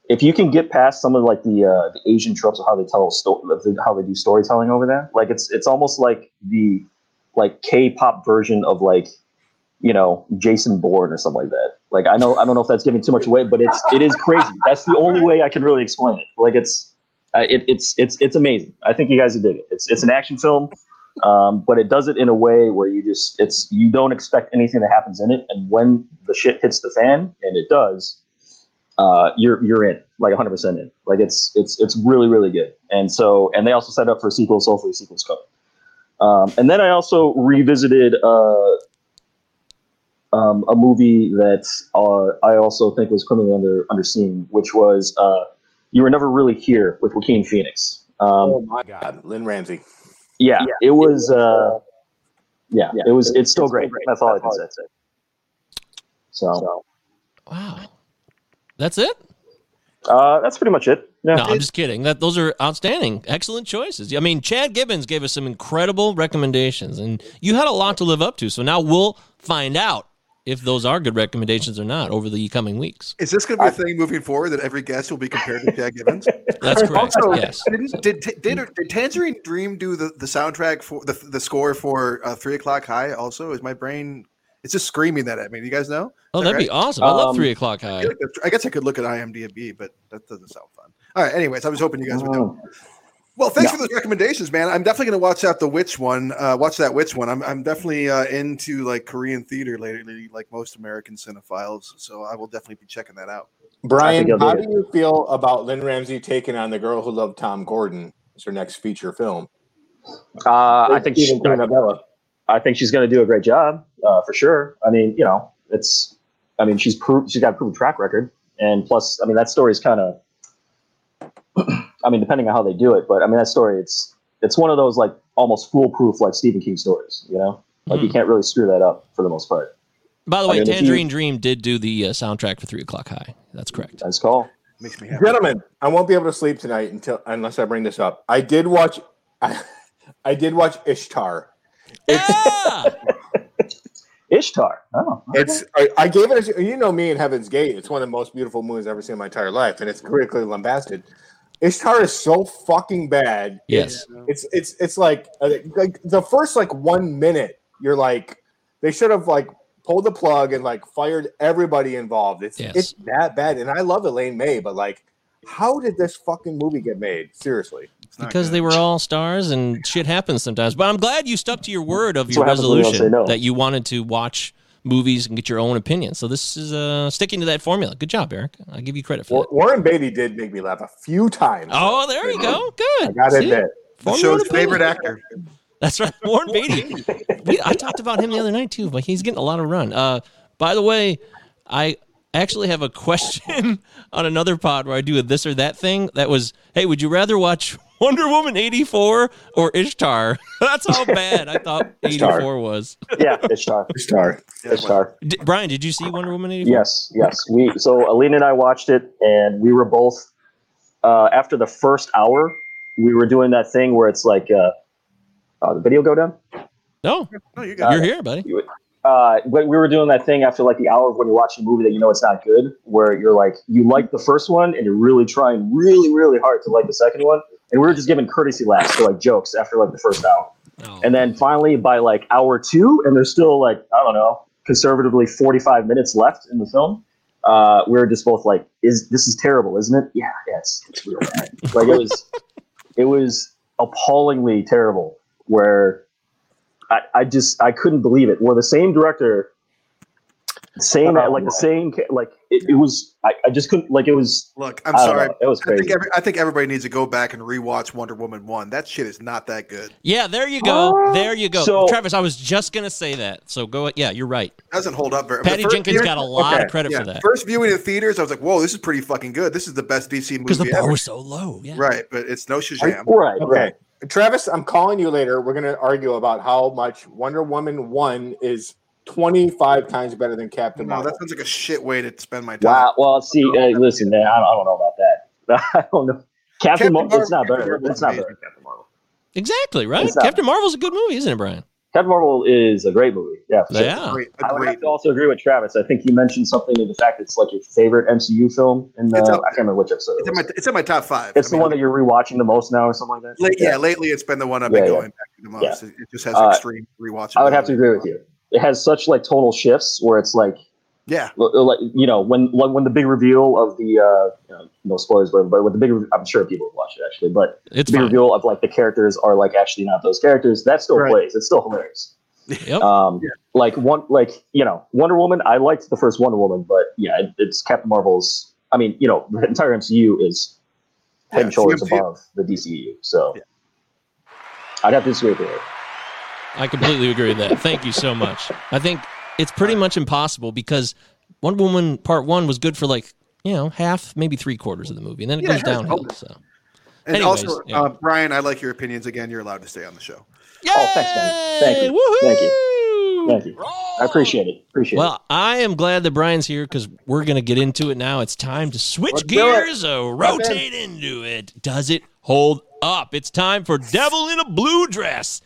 if you can get past some of like the uh, the Asian tropes of how they tell a story, how they do storytelling over there, like it's it's almost like the like K-pop version of like you know Jason Bourne or something like that. Like I know I don't know if that's giving too much away, but it's it is crazy. That's the only way I can really explain it. Like it's uh, it, it's it's it's amazing. I think you guys would dig it. It's it's an action film, um, but it does it in a way where you just it's you don't expect anything that happens in it, and when the shit hits the fan, and it does, uh, you're you're in like 100 percent in. Like it's it's it's really really good. And so and they also set up for sequels. So hopefully sequels come. Um, and then I also revisited uh, um, a movie that uh, I also think was criminally under underseen, which was uh, "You Were Never Really Here" with Joaquin Phoenix. Um, Oh my God, Lynne Ramsay. Yeah, it was. Uh, yeah, it was. It's still great. That's all I can say. So Wow. That's it? uh, that's pretty much it. Yeah. No, I'm just kidding. That those are outstanding, excellent choices. I mean, Chad Gibbons gave us some incredible recommendations, and you had a lot to live up to. So now we'll find out if those are good recommendations or not over the coming weeks. Is this going to be a thing moving forward that every guest will be compared to Jack Gibbons? (laughs) That's correct. Also, yes. did, did, did, did Tangerine Dream do the, the soundtrack for the, the score for uh, Three O'clock High? Also, is my brain? It's just screaming that at me. Do you guys know? Oh, Is that that'd be awesome. I love Um, three o'clock high. feel like that's- I guess I could look at IMDb, but that doesn't sound fun. All right. Anyways, I was hoping you guys would know. Well, thanks Yeah. for those recommendations, man. I'm definitely going to watch out the witch one. Uh, watch that witch one. I'm, I'm definitely uh, into like Korean theater lately, like most American cinephiles. So I will definitely be checking that out. Brian, how do you feel about Lynne Ramsay taking on the girl who loved Tom Gordon as her next feature film? Uh, I think she, Stephen Novella. I think she's going to do a great job uh, for sure. I mean, you know, it's. I mean, she's proved she's got a proven track record, and plus, I mean, that story is kind of. (clears throat) I mean, depending on how they do it, but I mean, that story it's it's one of those like almost foolproof like Stephen King stories. You know, like you can't really screw that up for the most part. By the I way, mean, if you- Tangerine Dream did do the uh, soundtrack for three o'clock high. That's correct. Nice call. Makes me happy. Gentlemen, I won't be able to sleep tonight until unless I bring this up. I did watch. I, (laughs) I did watch Ishtar. Yeah! (laughs) Ishtar. Oh, okay. It's I, I gave it. A, you know me and Heaven's Gate. It's one of the most beautiful movies I've ever seen in my entire life, and it's critically lambasted. Ishtar is so fucking bad. Yes. It's it's it's like uh, like the first like one minute, you're like they should have like pulled the plug and like fired everybody involved. It's Yes. it's that bad, and I love Elaine May, but like, how did this fucking movie get made? Seriously, Because good. they were all stars and shit happens sometimes. But I'm glad you stuck to your word of That's your what happens when you don't resolution no. that you wanted to watch movies and get your own opinion. So this is uh, sticking to that formula. Good job, Eric. I give you credit for Wa- that. Warren Beatty did make me laugh a few times. Oh, there you go. Good. I gotta See? admit. the show's favorite actor. That's right, (laughs) Warren Beatty. We, I talked about him the other night too, but he's getting a lot of run. Uh, by the way, I actually have a (laughs) question on another pod where I do a this or that thing. That was, hey, would you rather watch Wonder Woman eighty four or Ishtar? (laughs) That's how bad I thought (laughs) 84 was. (laughs) Yeah, Ishtar. Star. Ishtar. D- Brian, did you see Wonder Woman eighty four? Yes, yes. We so Alina and I watched it, and we were both uh, after the first hour. We were doing that thing where it's like, uh, uh, the video go down. No, No, you got you're here, buddy. uh, but we were doing that thing after like the hour of when you're watching a movie that you know it's not good, where you're like you like the first one and you're really trying really really hard to like the second one, and we were just giving courtesy laughs for like jokes after like the first hour, Oh. and then finally by like hour two, and there's still like I don't know conservatively 45 minutes left in the film. Uh, we were just both like, "Is this is terrible, isn't it?" Yeah, yeah, it's, it's real bad. (laughs) like it was, it was appallingly terrible. Where I, I just I couldn't believe it. Where the same director, same like the same like it, it was. I, I just couldn't like it was. Look, I'm sorry. know, it was I think, every, I think everybody needs to go back and rewatch Wonder Woman 1. That shit is not that good. Yeah, there you go. There you go. So- Travis, I was just gonna say that. So go. Yeah, you're right. doesn't hold up very Patty Jenkins viewing- got a lot okay, of credit yeah, for that First viewing in theaters, I was like, whoa, this is pretty fucking good. This is the best DC because the movie bar ever. was so low. Yeah. Right, but it's no Shazam. Right, Okay. right. Travis, I'm calling you later. We're going to argue about how much Wonder Woman 1 is 25 times better than Captain No, Marvel. that sounds like a shit way to spend my time. Wow. Well, see, uh, listen, man, I, I don't know about that. (laughs) I don't know. Captain, Captain Marvel, it's not better. Captain It's not better Captain Marvel. Exactly right. It's not- Captain Marvel's a good movie, isn't it, Brian? Captain Marvel is a great movie. Yeah. sure. Yeah. Great, I would have to also agree with Travis. I think you mentioned something to the fact that it's like your favorite MCU film. In the, It's I can't remember which episode. It's It in my it's in my top five. It's I the mean, one that you're rewatching the most now, or something like that. late, yeah. lately it's been the one I've been Yeah, yeah. going back to the most. It, it just has Uh, extreme rewatching. I would have to agree with you. It has such like total shifts where it's like, Yeah, like you know, when when when the big reveal of the uh, you know, no spoilers, but but with the big, re- I'm sure people have watched it actually, but It's the big fine. reveal of like the characters are like actually not those characters. That still Right. plays. It's still hilarious. Yep. Um, like one, like you know, Wonder Woman. I liked the first Wonder Woman, but yeah, it, it's Captain Marvel's. I mean, you know, (laughs) the entire MCU is head Yeah, and shoulders above the DCU. So Yeah. I'd have to disagree with you. I completely agree with that. Thank you so much. I think it's pretty much impossible because Wonder Woman Part One was good for like you know half, maybe three quarters of the movie, and then it Yeah, goes it downhill. So and Anyways, also yeah. uh, Brian, I like your opinions again. You're allowed to stay on the show. Oh, thanks, man. Thank you. Woohoo! Thank you. Thank you. I appreciate it. Appreciate it. Well, I am glad that Brian's here because we're going to get into it now. It's time to switch Let's do gears, uh, rotate into it. Does it hold up? It's time for Devil in a Blue Dress.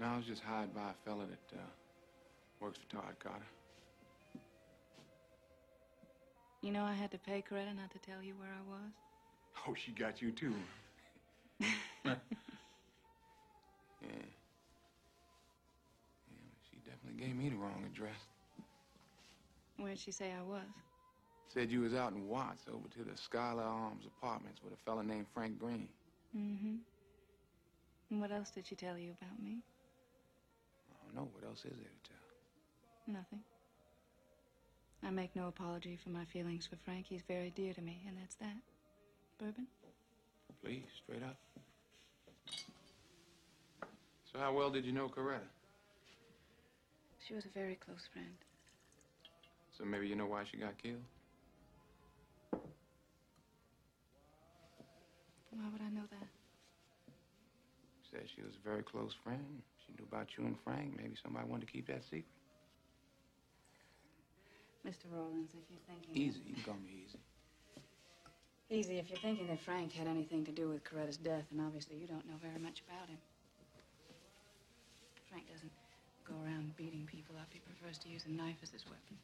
No, I was just hired by a fella that uh, works for Todd Carter. You know I had to pay Coretta not to tell you where I was? Oh, she got you too. (laughs) yeah. Yeah, but she definitely gave me the wrong address. Where'd she say I was? Said you was out in Watts over to the Skylar Arms apartments with a fella named Frank Green. Mm-hmm. And what else did she tell you about me? I don't know. What else is there to tell? Nothing. I make no apology for my feelings for Frank. He's very dear to me, and that's that. Bourbon? Please, straight up. So how well did you know Coretta? She was a very close friend. So maybe you know why she got killed? Why would I know that? You Said she was a very close friend. She knew about you and Frank. Maybe somebody wanted to keep that secret. Mr. Rawlins, if you're thinking. Easy. You can call me easy. Easy, if you're thinking that Frank had anything to do with Coretta's death, and obviously you don't know very much about him. Frank doesn't go around beating people up. He prefers to use a knife as his weapon.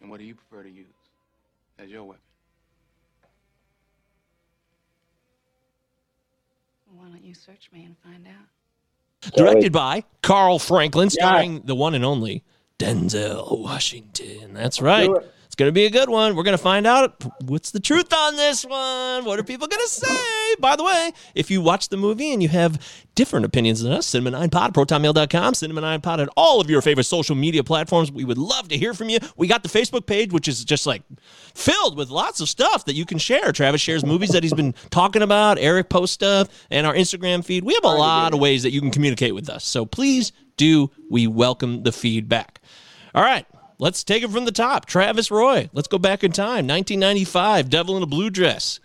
And what do you prefer to use as your weapon? Well, why don't you search me and find out? Directed by Carl Franklin, starring the one and only Denzel Washington. That's right. Do it. It's going to be a good one. We're going to find out what's the truth on this one. What are people going to say? By the way, if you watch the movie and you have different opinions than us, cinema9pod, protonmail.com, cinema9pod, and all of your favorite social media platforms. We would love to hear from you. We got the Facebook page, which is just like filled with lots of stuff that you can share. Travis shares movies that he's been talking about, Eric posts stuff, and our Instagram feed. We have a lot of ways that you can communicate with us. So please do. We welcome the feedback. All right. Let's take it from the top. Travis Roy. Let's go back in time. 1995, Devil in a Blue Dress.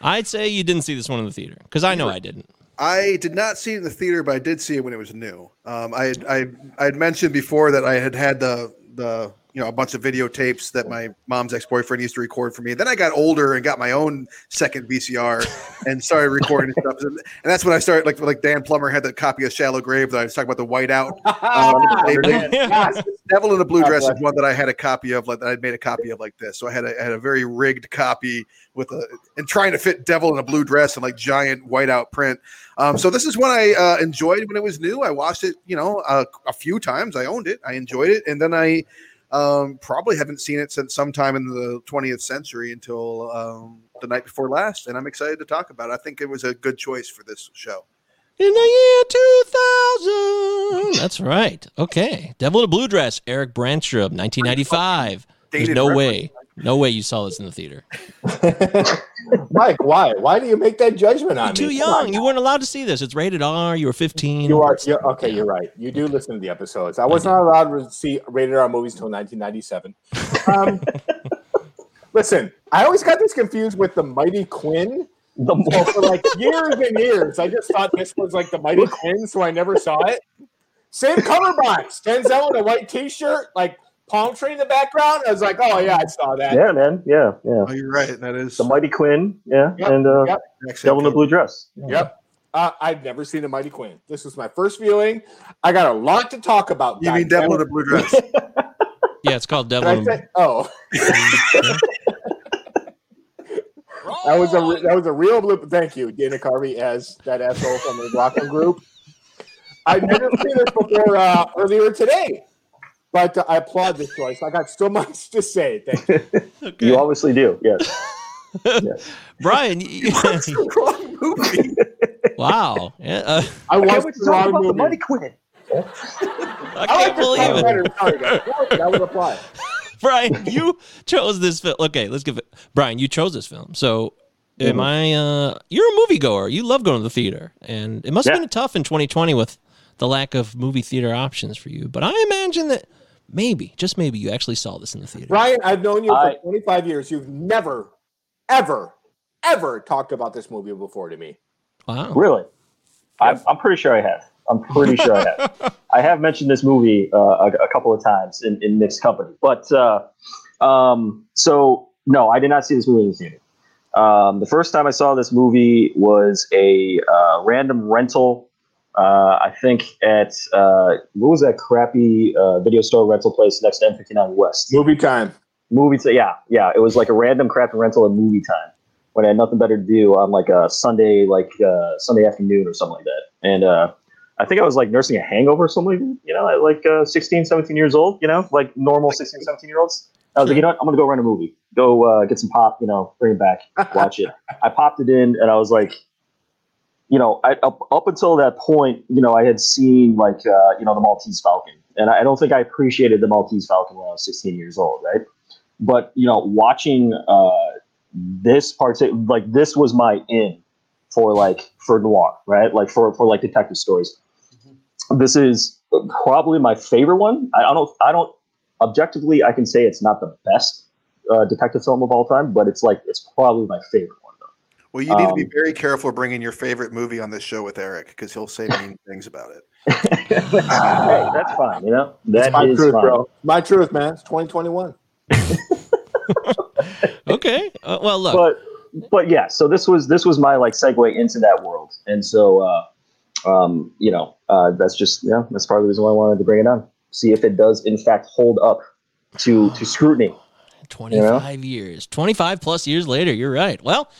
I'd say you didn't see this one in the theater because I know I didn't. I did not see it in the theater, but I did see it when it was new. Um, I I I had mentioned before that I had had the the you know a bunch of videotapes that my mom's ex boyfriend used to record for me. Then I got older and got my own second VCR and started recording (laughs) stuff. And, that's when I started like like Dan Plummer had that copy of Shallow Grave that I was talking about the whiteout. (laughs) Um. Devil in a Blue Dress is one that I had a copy of, like that I'd made a copy of like this. So I had a, I had a very rigged copy with a and trying to fit Devil in a Blue Dress and like giant whiteout print. Um, so this is one I uh, enjoyed when it was new. I watched it, you know, uh, a few times. I owned it. I enjoyed it, and then I um, probably haven't seen it since sometime in the 20th century until um, the night before last. And I'm excited to talk about it. I think it was a good choice for this show. In the year 2000. That's right. Okay. Devil in a Blue Dress, Eric Branstrom, 1995. There's no reference. way. No way you saw this in the theater. (laughs) Mike, why? Why do you make that judgment on You're me? too young. You weren't allowed to see this. It's rated R. You were 15. You are you're, okay. You're right. You do listen to the episodes. I was not allowed to see rated R movies until 1997. Um, (laughs) listen, I always got this confused with the Mighty Quinn. The So for (laughs) like years and years, I just thought this was like the Mighty Quinn, so I never saw it. Same cover box, Denzel in a white T-shirt, like palm tree in the background. I was like, oh yeah, I saw that. yeah, man. Yeah, yeah. Oh, you're right. That is The Mighty Quinn. Yeah, Yep, and uh, yep. Devil in the Blue Dress. Yep. Uh, I've never seen the Mighty Quinn. This was my first viewing. I got a lot to talk about. You mean Devil in the Blue Dress? (laughs) Yeah, it's called. Devil in say- oh, (laughs) that was a re- that was a real blue. Thank you, Dana Carvey, as that asshole from the Rockland Group. I've never seen this before uh, earlier today, but uh, I applaud this choice. I got so (laughs) much to say. Thank you. (laughs) Okay. You obviously do. Yes. (laughs) yes. Brian, you- Wrong movie. wow. Yeah, uh, I I can't watched to the talk wrong about the movie. Mighty Quinn. I I can't like believe it. better. Sorry, guys. That would apply. Brian, you chose this film. Okay, let's give it. Brian, you chose this film. So, am I? Uh, you're a moviegoer. You love going to the theater, and it must have Yeah. been tough in 2020 with the lack of movie theater options for you. But I imagine that maybe, just maybe, you actually saw this in the theater. Brian, I've known you for I- 25 years. You've never, ever, ever talked about this movie before to me. Wow. Really? I'm, I'm pretty sure I have. I'm pretty sure I have. (laughs) I have mentioned this movie uh, a, a couple of times in, in mixed company. But uh, um, so, no, I did not see this movie in the theater. Um, the first time I saw this movie was a uh, random rental. Uh, I think at uh, what was that crappy uh, video store rental place next to M59 West? Movie time. movie time. yeah yeah it was like a random crappy rental at movie time when i had nothing better to do on like a sunday like uh sunday afternoon or something like that and uh i think i was like nursing a hangover or something like that, you know at like uh 16 17 years old you know like normal 16 17 year olds i was like you know what i'm gonna go rent a movie go uh, get some pop you know bring it back watch it (laughs) i popped it in and i was like you know I, up, up until that point you know i had seen like uh, you know the maltese falcon. And i don't think i appreciated the maltese falcon when i was 16 years old right? But you know watching uh this part like this was my in for like for noir right? Like for for like detective stories. This is probably my favorite one. I, I don't i don't objectively i can say it's not the best uh, detective film of all time but it's like it's probably my favorite Well, you need to be Um, very careful bringing your favorite movie on this show with Eric because he'll say (laughs) mean things about it. (laughs) hey that's fine you know It's that my is truth, fine bro. My truth, man. It's 2021. (laughs) Okay. Uh, well, look. but but yeah, so this was this was my like segue into that world, and so uh, um, you know uh, that's just yeah that's part of the reason why I wanted to bring it on, see if it does in fact hold up to to scrutiny. 25 years 25 plus years later you're right well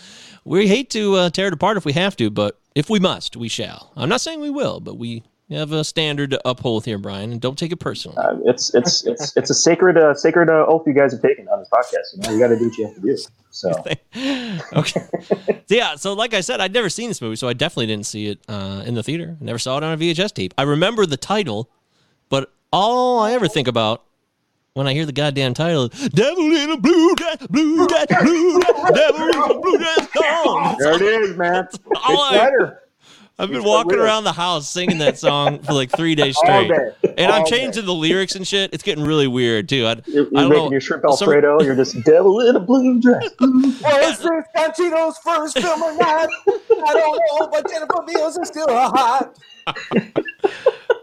we hate to uh, tear it apart if we have to but if we must we shall. I'm not saying we will but we have a standard to uphold here brian and don't take it personally. Uh, it's it's it's it's a sacred uh, sacred uh, oath you guys have taken on this podcast. You know, you got to do what you have to do. So. (laughs) Okay. So, yeah so like i said i'd never seen this movie so i definitely didn't see it uh, in the theater. I never saw it on a vhs tape. I remember the title but all i ever think about when I hear the goddamn title, "Devil in a Blue Dress, Blue Dress, Blue Dress, Devil in a Blue Dress," song. (laughs) There it is, man. It's I- better. I've been It's walking around the house singing that song for like three days straight, and I'm changing day. the lyrics and shit. It's getting really weird too. I, you're, I you're don't making know. your shrimp some- Alfredo. You're just devil in a blue dress. (laughs) Was this Conchito's first film or not? I don't know, but Jennifer Beals is still hot. (laughs)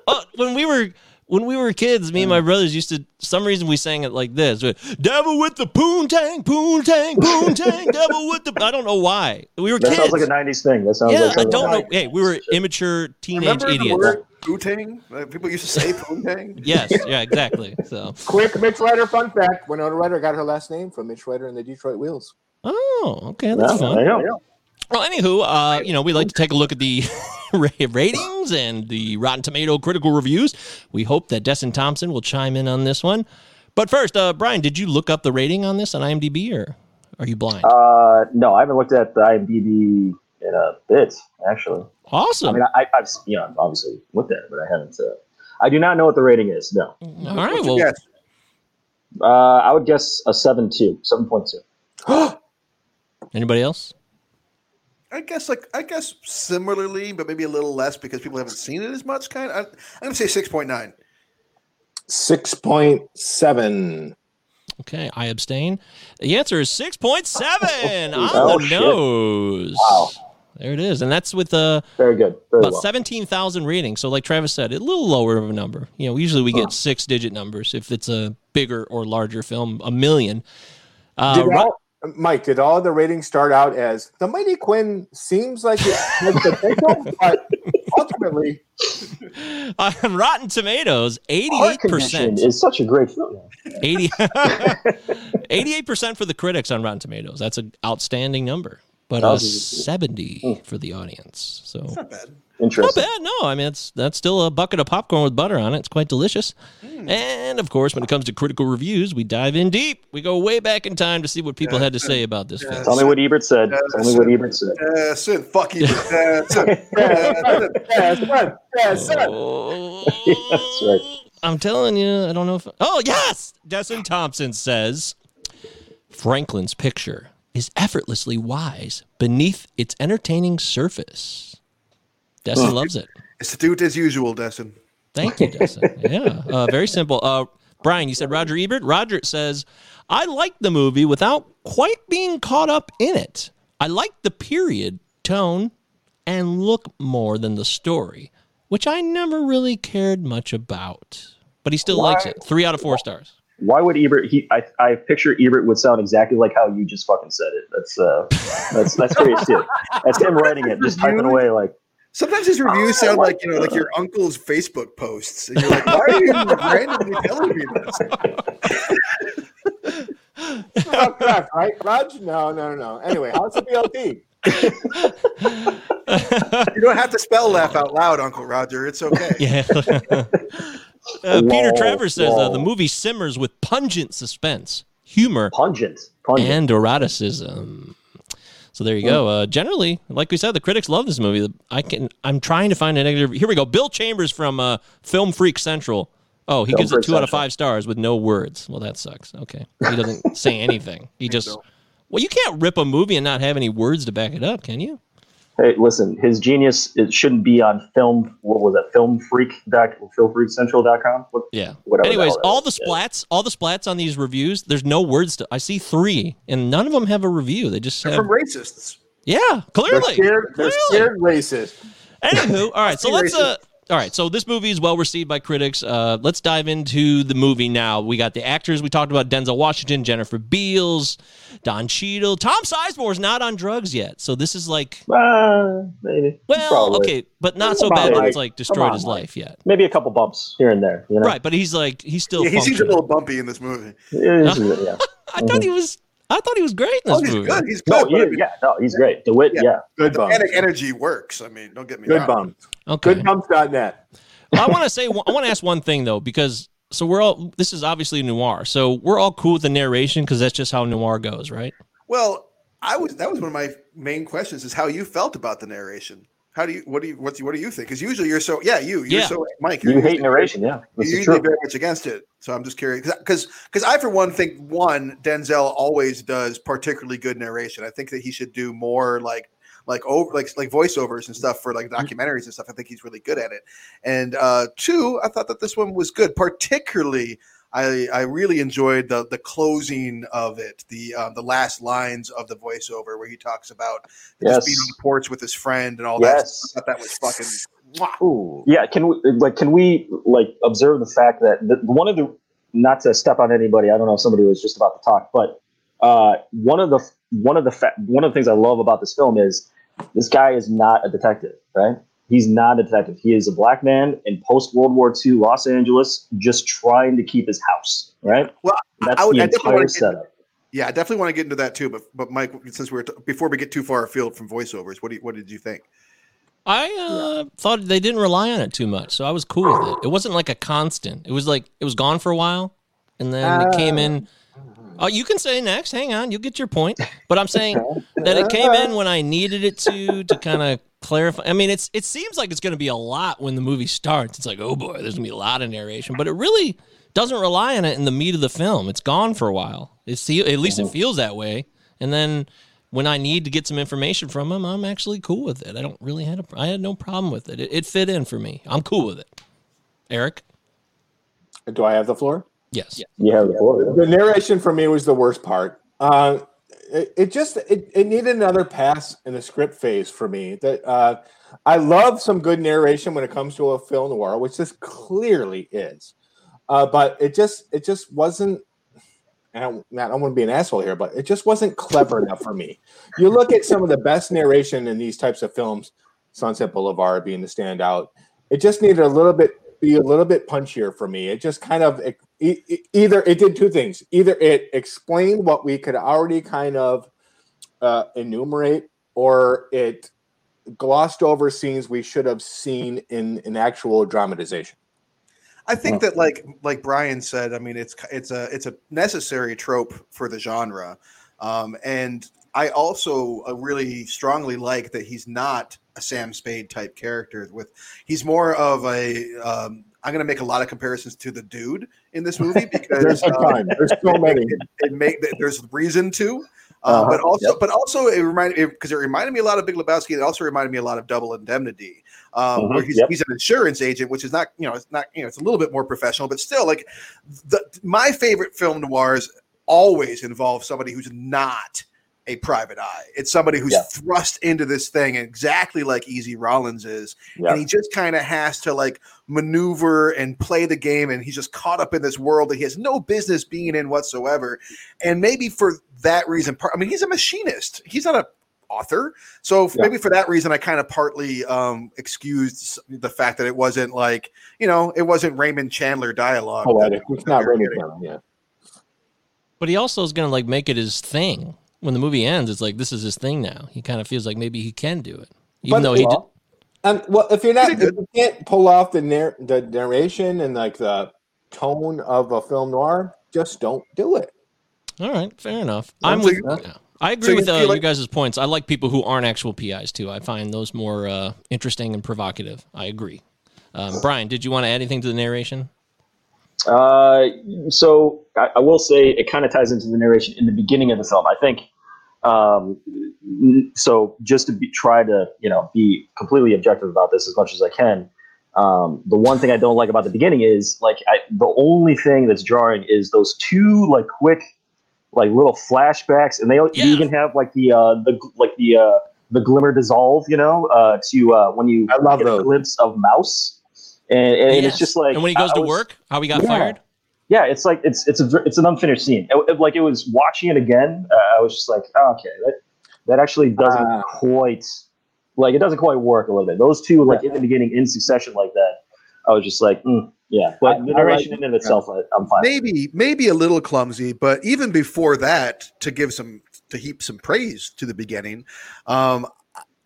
Uh, when we were when we were kids, me and my brothers used to. Some reason we sang it like this: "Devil with the poontang, poontang, poontang, (laughs) devil with the." I don't know why. We were kids. That kids. sounds like a '90s thing. That sounds yeah, like I don't know. Hey, we were immature teenage Remember the idiots. word Wu-Tang? Uh, People used to say (laughs) Wu-Tang. Yes, yeah, exactly. So, Quick Mitch Ryder fun fact. Winona Ryder got her last name from Mitch Ryder and the Detroit Wheels. oh, okay, that's Yeah, fun. There you go. Well, anywho, uh, you know, we like to take a look at the (laughs) ratings and the Rotten Tomato critical reviews. We hope that Desson Thompson will chime in on this one. But first, uh, Brian, did you look up the rating on this on IMDb, or are you blind? Uh, no, I haven't looked at the IMDb in a bit, actually. Awesome. I mean, I, I've you know obviously looked at it, but I haven't. Uh, I do not know what the rating is. No, All right. What's your Well, guess? uh, I would guess a seven two, seven point two. (gasps) anybody else? I guess like I guess similarly, but maybe a little less because people haven't seen it as much. Kind of. I'm gonna say six point nine. 6.7. Okay, I abstain. The answer is 6.7 (laughs) on Oh, the shit. nose. Wow. There it is. And that's with uh, Very good. Very about well. 17,000 ratings. So, like Travis said, a little lower of a number. You know, usually we get six digit numbers if it's a bigger or larger film, a million. Uh, Did Ru- all, Mike, did all the ratings start out as the Mighty Quinn seems like it has potential, (laughs) but ultimately, (laughs) on Rotten Tomatoes, Heart 88%. is such a great film. 88% (laughs) for the critics on Rotten Tomatoes. That's an outstanding number. But a That was- 70 mm. for the audience. So Not bad. Not bad, no. I mean, it's that's still a bucket of popcorn with butter on it. It's quite delicious. And of course, when it comes to critical reviews, we dive in deep. We go way back in time to see what people had to say about this film. Tell me what Ebert said. Tell me what Ebert said. Uh, Sid, fuck you. Sid. yeah, yeah, son, yeah. Oh, That's right. I'm telling you, I don't know if. Oh yes, Desson Thompson says Franklin's picture is effortlessly wise beneath its entertaining surface. Desson loves it. It's do it as usual, Desson. Thank you, Desson. yeah, uh, very simple. Uh, Brian, you said Roger Ebert. Roger says, I liked the movie without quite being caught up in it. I liked the period, tone, and look more than the story, which I never really cared much about. But he still likes it. Three out of four stars. Why would Ebert? He, I, I picture Ebert would sound exactly like how you just fucking said it. That's, uh, that's, that's crazy too. That's him writing it, just typing away like. Sometimes his reviews sound like you know, like your uncle's Facebook posts, and you're like, "Why are you (laughs) randomly telling me this?" (laughs) Not correct, right, Raj? No, no, no, no. Anyway, how's the BLT? (laughs) You don't have to spell laugh out loud, Uncle Roger. It's okay. Yeah. Uh, Peter Whoa, Travers says uh, the movie simmers with pungent suspense, humor, Pungent. Pungent. and eroticism. So there you go. Uh, generally, like we said, the critics love this movie. I can. I'm trying to find a negative. Here we go. Bill Chambers from uh, Film Freak Central. Oh, he Film gives it two out of five stars with no words. Well, that sucks. Okay, he doesn't (laughs) say anything. He just. Well, you can't rip a movie and not have any words to back it up, can you? Hey, listen, his genius it shouldn't be on film. What was that? Film Freak. Dot, filmfreakcentral.com. What, Yeah. Whatever Anyways, all the splats, all the splats on these reviews. There's no words to. I see three, and none of them have a review. They just They're have. from racists. Yeah, They're clearly. they're scared racist. Anywho, all right. (laughs) So let's uh, All right, so this movie is well received by critics. Uh, let's dive into the movie now. We got the actors. We talked about Denzel Washington, Jennifer Beals, Don Cheadle. Tom Sizemore's not on drugs yet, so this is like, Uh, maybe. well, Probably. okay, but not so bad on, that it's like destroyed on, his life yet. Maybe a couple bumps here and there. You know? Right, but he's like he's still. Yeah, he seems a little bumpy in this movie. Yeah, yeah. (laughs) I thought he was. I thought he was great in Oh, he's movie. good. He's No, he, I mean, yeah, no, he's great. DeWitt, Yeah. yeah. Good the bumps. panic energy works. I mean, don't get me wrong. Good wrong. bumps. Okay. Goodbumps.net. I want to say I want to ask one thing though because so we're all this is obviously noir, so we're all cool with the narration because that's just how noir goes, right? Well, I was that was one of my main questions is how you felt about the narration. How do you what do you what, what do you think? Because usually you're so yeah you you're Yeah. so Mike you're You hate narration, yeah. You're usually true. very much against it. So I'm just curious because because I for one think one Denzel always does particularly good narration. I think that he should do more like like over like like voiceovers and stuff for like documentaries and stuff. I think he's really good at it. And uh two, I thought that this one was good, particularly. I, I really enjoyed the the closing of it, the uh, the last lines of the voiceover where he talks about just being on the porch with his friend and all that. Yes. I thought that was fucking. Ooh. Yeah, can we like can we like observe the fact that the, one of the not to step on anybody, I don't know if somebody was just about to talk, but uh, one of the one of the fa- one of the things I love about this film is this guy is not a detective, right? He's not a detective. He is a black man in post World War II Los Angeles, just trying to keep his house, right? Well, That's I would- the entire wanna get- setup. Yeah, I definitely want to get into that too. But but Mike, since we're t- before we get too far afield from voiceovers, what do you, what did you think? I uh, thought they didn't rely on it too much, so I was cool with it. It wasn't like a constant. It was like it was gone for a while, and then it came in. Oh, you can say next. Hang on, you'll get your point. But I'm saying that it came in when I needed it to to kind of clarify. I mean, it's it seems like it's going to be a lot when the movie starts. It's like, oh boy, there's going to be a lot of narration, but it really doesn't rely on it in the meat of the film. It's gone for a while. It's at least it mm-hmm. feels that way. And then when I need to get some information from him, I'm actually cool with it. I don't really had a, I had no problem with it. It, it fit in for me. I'm cool with it. Eric, Do I have the floor? Yes, You have the. The narration for me was the worst part. Uh, it, it just it, it needed another pass in the script phase for me. That uh, I love some good narration when it comes to a film noir, which this clearly is. Uh, but it just it just wasn't. And I don't, I don't want to be an asshole here, but it just wasn't clever enough for me. You look at some of the best narration in these types of films, Sunset Boulevard being the standout. It just needed a little bit be a little bit punchier for me. It just kind of it, e- either it did two things. Either it explained what we could already kind of uh, enumerate, or it glossed over scenes we should have seen in an actual dramatization. I think that like like Brian said, I mean it's it's a it's a necessary trope for the genre, um, and I also uh, really strongly like that he's not a Sam Spade type character. With he's more of a um, I'm going to make a lot of comparisons to the dude in this (laughs) movie because There's a uh. There's so (laughs) many. it, it make there's reason to. Uh, Uh-huh, but also, yep. but also, it reminded because it reminded me a lot of Big Lebowski. It also reminded me a lot of Double Indemnity, um, where he's, yep. he's an insurance agent, which is not you know it's not you know it's a little bit more professional, but still like the my favorite film noirs always involve somebody who's not a private eye. It's somebody who's Yeah. thrust into this thing exactly like Easy Rawlins is, Yeah. and he just kind of has to like maneuver and play the game, and he's just caught up in this world that he has no business being in whatsoever. And maybe for that reason, part I mean, he's a machinist. He's not a author, so Yeah. maybe for that reason, I kind of partly um, excused the fact that it wasn't like you know it wasn't Raymond Chandler dialogue. Poetic. It's not Very really good. fun, yeah. but he also is going to like make it his thing. When the movie ends, it's like this is his thing now. He kind of feels like maybe he can do it, even But- though he. Did, well, Um, well, if you're not, Pretty if you can't pull off the narr- the narration and like the tone of a film noir, just don't do it. all right, fair enough. Well, I'm with. you- yeah. I agree so you with uh, feel you guys' points. I like people who aren't actual PIs too. I find those more uh, interesting and provocative. I agree. Um, Brian, did you want to add anything to the narration? Uh, so I, I will say it kind of ties into the narration in the beginning of the film. I think. Um, so just to be, try to you know be completely objective about this as much as I can. Um, the one thing I don't like about the beginning is like I, the only thing that's jarring is those two like quick like little flashbacks, and they Yeah. you even have like the uh, the like the uh, the glimmer dissolve, you know, uh, to uh, when you I love get a those. glimpse of Mouse. and, and Yes. it's just like and when he goes I to was- work, how he got Yeah. fired. Yeah, it's like it's it's a it's an unfinished scene. It- it- like it was watching it again. Uh, I was just like, oh, okay, that that actually doesn't Ah. quite like it doesn't quite work a little bit. Those two like in the beginning in succession like that. I was just like, mm, yeah. But I- the I like- narration in and itself, I, I'm fine. maybe maybe a little clumsy but even before that to give some to heap some praise to the beginning um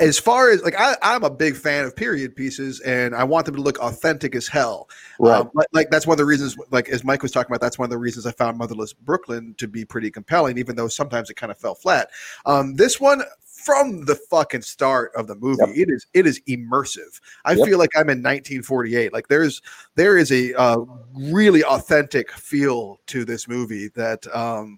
as far as like I, i'm a big fan of period pieces and i want them to look authentic as hell Right. Um, like, like that's one of the reasons like as mike was talking about that's one of the reasons i found motherless brooklyn to be pretty compelling even though sometimes it kind of fell flat um this one from the fucking start of the movie Yep. it is it is immersive i Yep. feel like i'm in 1948 like there's there is a uh, really authentic feel to this movie that um,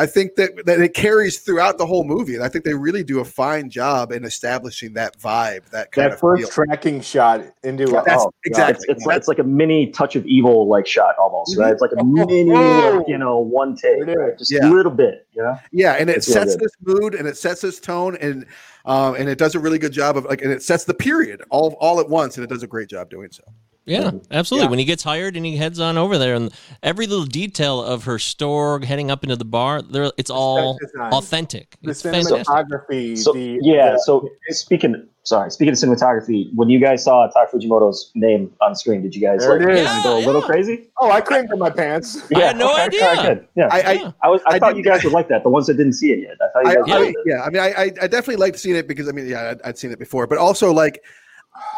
I think that, that it carries throughout the whole movie. And I think they really do a fine job in establishing that vibe, that kind That of first feel. tracking shot into Yeah, a, oh, exactly. It's, it's, like, it's like a mini touch of evil like shot almost, right? It's like a mini, like, you know, one take, right? just Yeah. a little bit, you know. Yeah, and it It's sets good. this mood and it sets this tone and um, and it does a really good job of like and it sets the period all all at once and it does a great job doing so. Yeah, absolutely. Yeah. When he gets hired and he heads on over there, and every little detail of her store heading up into the bar, there it's all design. authentic. the It's cinematography. So the, yeah, the- so speaking, sorry, speaking of cinematography, when you guys saw Tak Fujimoto's name on screen, did you guys like. Yeah, go a little crazy? oh, I came in my pants. I had no idea. all right, good. Yeah, I, I I was. I, I thought you guys would like that. The ones that didn't see it yet. I thought you guys. Yeah. I- it. yeah, I mean, I, I, I definitely liked seeing it because I mean, yeah, I'd, I'd seen it before, but also like,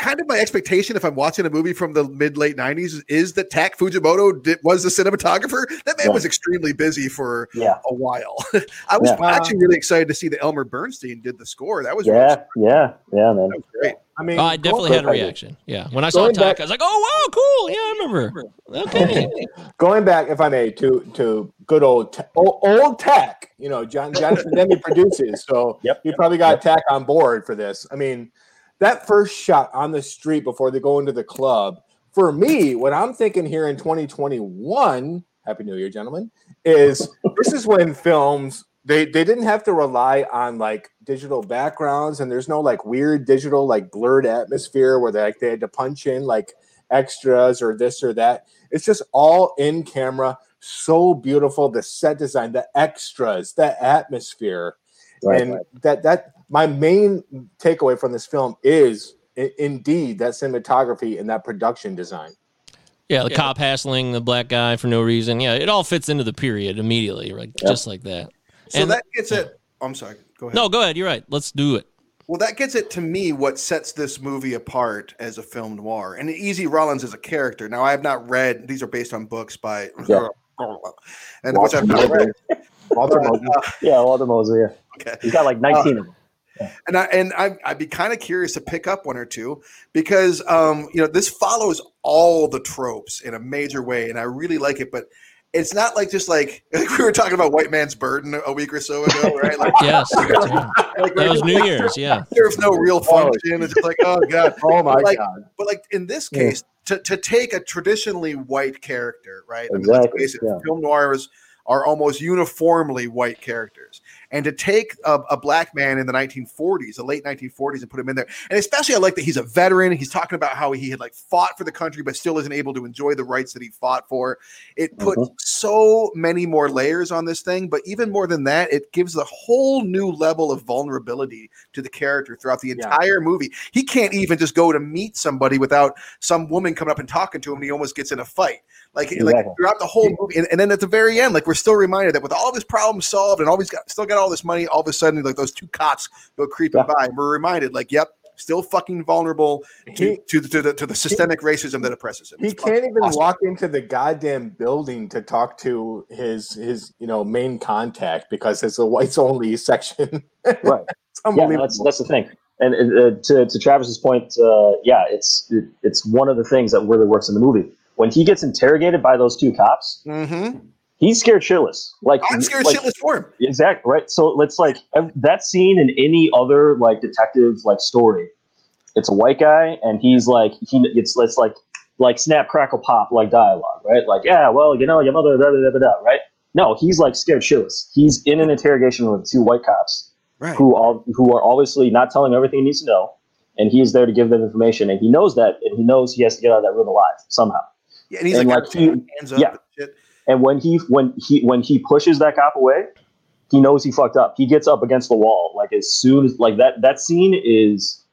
kind of my expectation if I'm watching a movie from the mid late '90s is that Tak Fujimoto did, was the cinematographer. That man Yeah. was extremely busy for Yeah, a while. (laughs) I was Yeah. actually really excited to see that Elmer Bernstein did the score. That was really, yeah, yeah, yeah, man. that was great. I mean, Oh, I definitely had a Going- reaction. Yeah, when I saw Going Tak, back- I was like, "Oh, wow, cool! Yeah, I remember." Okay, (laughs) going back, if I may, to to good old te- old, old Tak. You know, John Jonathan (laughs) Demme produces, so Yep, he probably got Tak on board for this. I mean, that first shot on the street before they go into the club. For me, what I'm thinking here in 2021, Happy New Year, gentlemen, is (laughs) this is when films they they didn't have to rely on like digital backgrounds and there's no like weird digital like blurred atmosphere where they like they had to punch in like extras or this or that. It's just all in camera, so beautiful. The set design, the extras, the atmosphere, Right, and that that my main takeaway from this film is i- indeed that cinematography and that production design. yeah, the cop hassling the black guy for no reason. Yeah, it all fits into the period immediately, right? Just like that. So And- that gets it. I'm sorry. Go ahead. No, go ahead. You're right. Let's do it. Well, that gets it to me what sets this movie apart as a film noir. And Easy Rawlins is a character. Now, I have not read, these are based on books by, Yeah. (laughs) and which I've not read. Walter Mosley. uh, Yeah, Walter Mosley. Yeah, okay. he's got like 19 of them. And I and I, I'd be kind of curious to pick up one or two because um, you know this follows all the tropes in a major way, and I really like it. But it's not like just like, (laughs) like we were talking about White Man's Burden a week or so ago, right? Like, (laughs) Yes, (laughs) yeah. like that was New Year's. Yeah, there's no real function. It's just like, oh god, Oh my Like, god! But like in this Yeah. case, to, to take a traditionally white character, right? I mean, let's Exactly, face it, yeah. film noirs are almost uniformly white characters. And to take a, a black man in the 1940s, the late 1940s, and put him in there, and especially I like that he's a veteran. He's talking about how he had like fought for the country, but still isn't able to enjoy the rights that he fought for. It puts Mhm. so many more layers on this thing, but even more than that, it gives a whole new level of vulnerability to the character throughout the Yeah. entire movie. He can't even just go to meet somebody without some woman coming up and talking to him, and he almost gets in a fight. Like, like throughout the whole movie, and, and then at the very end, like we're still reminded that with all this problem solved and all these got still got all this money, all of a sudden, like those two cops go creeping Yeah. by, and we're reminded, like, yep, still fucking vulnerable to He, to, the- to the to the systemic racism that oppresses him. he It's can't even awesome. walk into the goddamn building to talk to his his you know main contact because it's a whites only section. (laughs) Right. Yeah, no, that's that's the thing. And uh, to to Travis's point, uh, yeah, it's it, it's one of the things that really works in the movie. When he gets interrogated by those two cops, Mm-hmm. he's scared shitless. Like I'm scared like, shitless for him. Exactly right. So it's like that scene in any other like detective like story. It's a white guy, and he's like he. It's it's like like snap crackle pop like dialogue, right? Like yeah, well you know your mother da da da da da, right? No, he's like scared shitless. He's in an interrogation with two white cops Right. who all who are obviously not telling him everything he needs to know. and he's there to give them information, and he knows that, and he knows he has to get out of that room alive somehow. Yeah, and he's And, like, like, he- hands up yeah. and shit. And when he when he when he pushes that cop away, he knows he fucked up. He gets up against the wall like as soon as like that. That scene is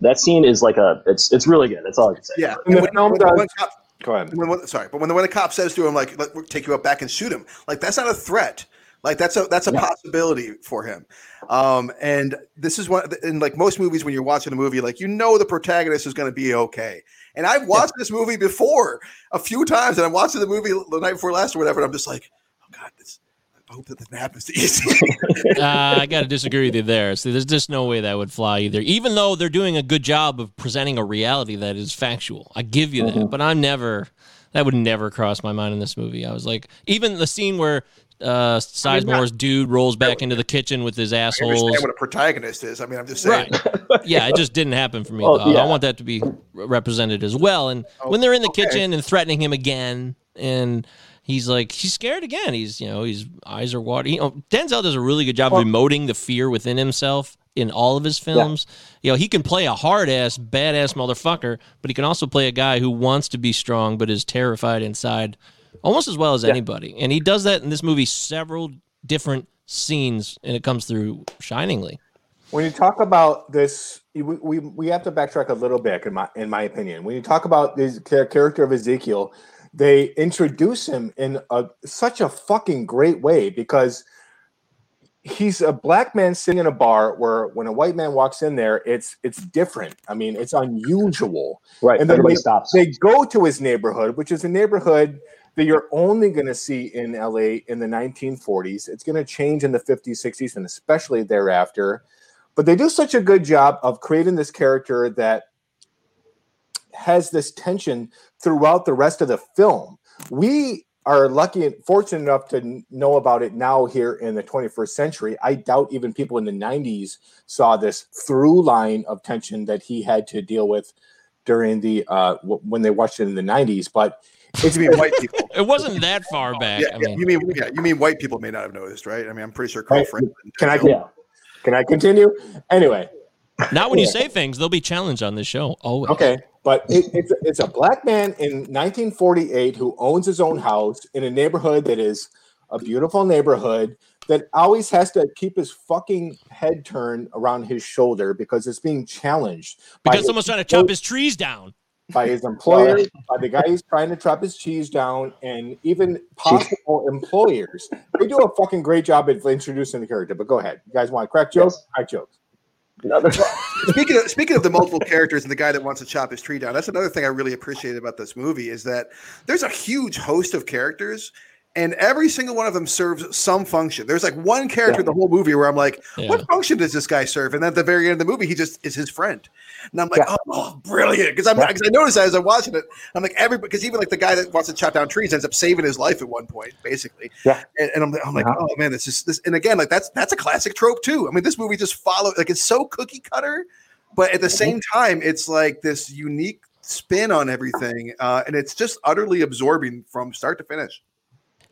that scene is like a it's it's really good. That's all I can say. Yeah. And the when- when- does- when cop- Go ahead. when, when- sorry, but when the, when the cop says to him like, "Let we'll take you up back and shoot him," like that's not a threat. Like that's a that's a Yeah. possibility for him. Um, and this is what in like most movies when you're watching a movie, like you know the protagonist is going to be okay. And I've watched this movie before a few times, and I'm watching the movie the night before last or whatever. And I'm just like, oh god, this. I hope that this happens to you. (laughs) uh, I got to disagree with you there. See, there's just no way that would fly either. Even though they're doing a good job of presenting a reality that is factual, I give you that. But I'm never. That would never cross my mind in this movie. I was like, even the scene where uh, Sizemore's dude rolls back into the kitchen with his I assholes. understand what a protagonist is. I mean, I'm just saying. Right. (laughs) yeah, it just didn't happen for me. Oh, though. yeah. I want that to be represented as well. And when they're in the okay. kitchen and threatening him again, and he's like, he's scared again. He's, you know, his eyes are watering. You know, Denzel does a really good job of emoting the fear within himself in all of his films. You know, he can play a hard ass, badass motherfucker, but he can also play a guy who wants to be strong but is terrified inside almost as well as anybody. And he does that in this movie several different scenes, and it comes through shiningly. When you talk about this, we, we, we have to backtrack a little bit, in my in my opinion. When you talk about this char- character of Ezekiel, they introduce him in a such a fucking great way because he's a black man sitting in a bar where when a white man walks in there, it's it's different. I mean, it's unusual. Right. And then Everybody they, stops. they go to his neighborhood, which is a neighborhood that you're only going to see in LA in the 1940s. It's going to change in the 50s, 60s, and especially thereafter. But they do such a good job of creating this character that has this tension throughout the rest of the film. We are lucky and fortunate enough to know about it now here in the 21st century. I doubt even people in the 90s saw this through line of tension that he had to deal with during the uh when they watched it in the 90s but it's You mean white people? It wasn't that far back. Yeah, I yeah, mean, you mean yeah, you mean white people may not have noticed, right? I mean, I'm pretty sure Carl Franklin. can i Yeah. can i continue anyway not when you say things, they'll be challenged on this show. Always. Okay, but it, it's it's a black man in 1948 who owns his own house in a neighborhood that is a beautiful neighborhood that always has to keep his fucking head turned around his shoulder because it's being challenged by Because his- someone's trying to chop his trees down. By his (laughs) employer, by the guy who's trying to chop his cheese down, and even (laughs) possible employers. They do a fucking great job at introducing the character. But go ahead, you guys want to crack jokes? Yes. Crack jokes. Another- (laughs) Speaking of speaking of the multiple characters and the guy that wants to chop his tree down, that's another thing I really appreciate about this movie is that there's a huge host of characters, and every single one of them serves some function. There's like one character in the whole movie where I'm like, Yeah. what function does this guy serve? And then at the very end of the movie, he just is his friend, and I'm like, oh, brilliant! Because I'm because I noticed that as I'm watching it, I'm like every because even like the guy that wants to chop down trees ends up saving his life at one point, basically. Yeah. And, and I'm, I'm like, Uh-huh. oh man, this is this, and again, like that's that's a classic trope too. I mean, this movie just follow like it's so cookie cutter, but at the same time, it's like this unique spin on everything, uh, and it's just utterly absorbing from start to finish.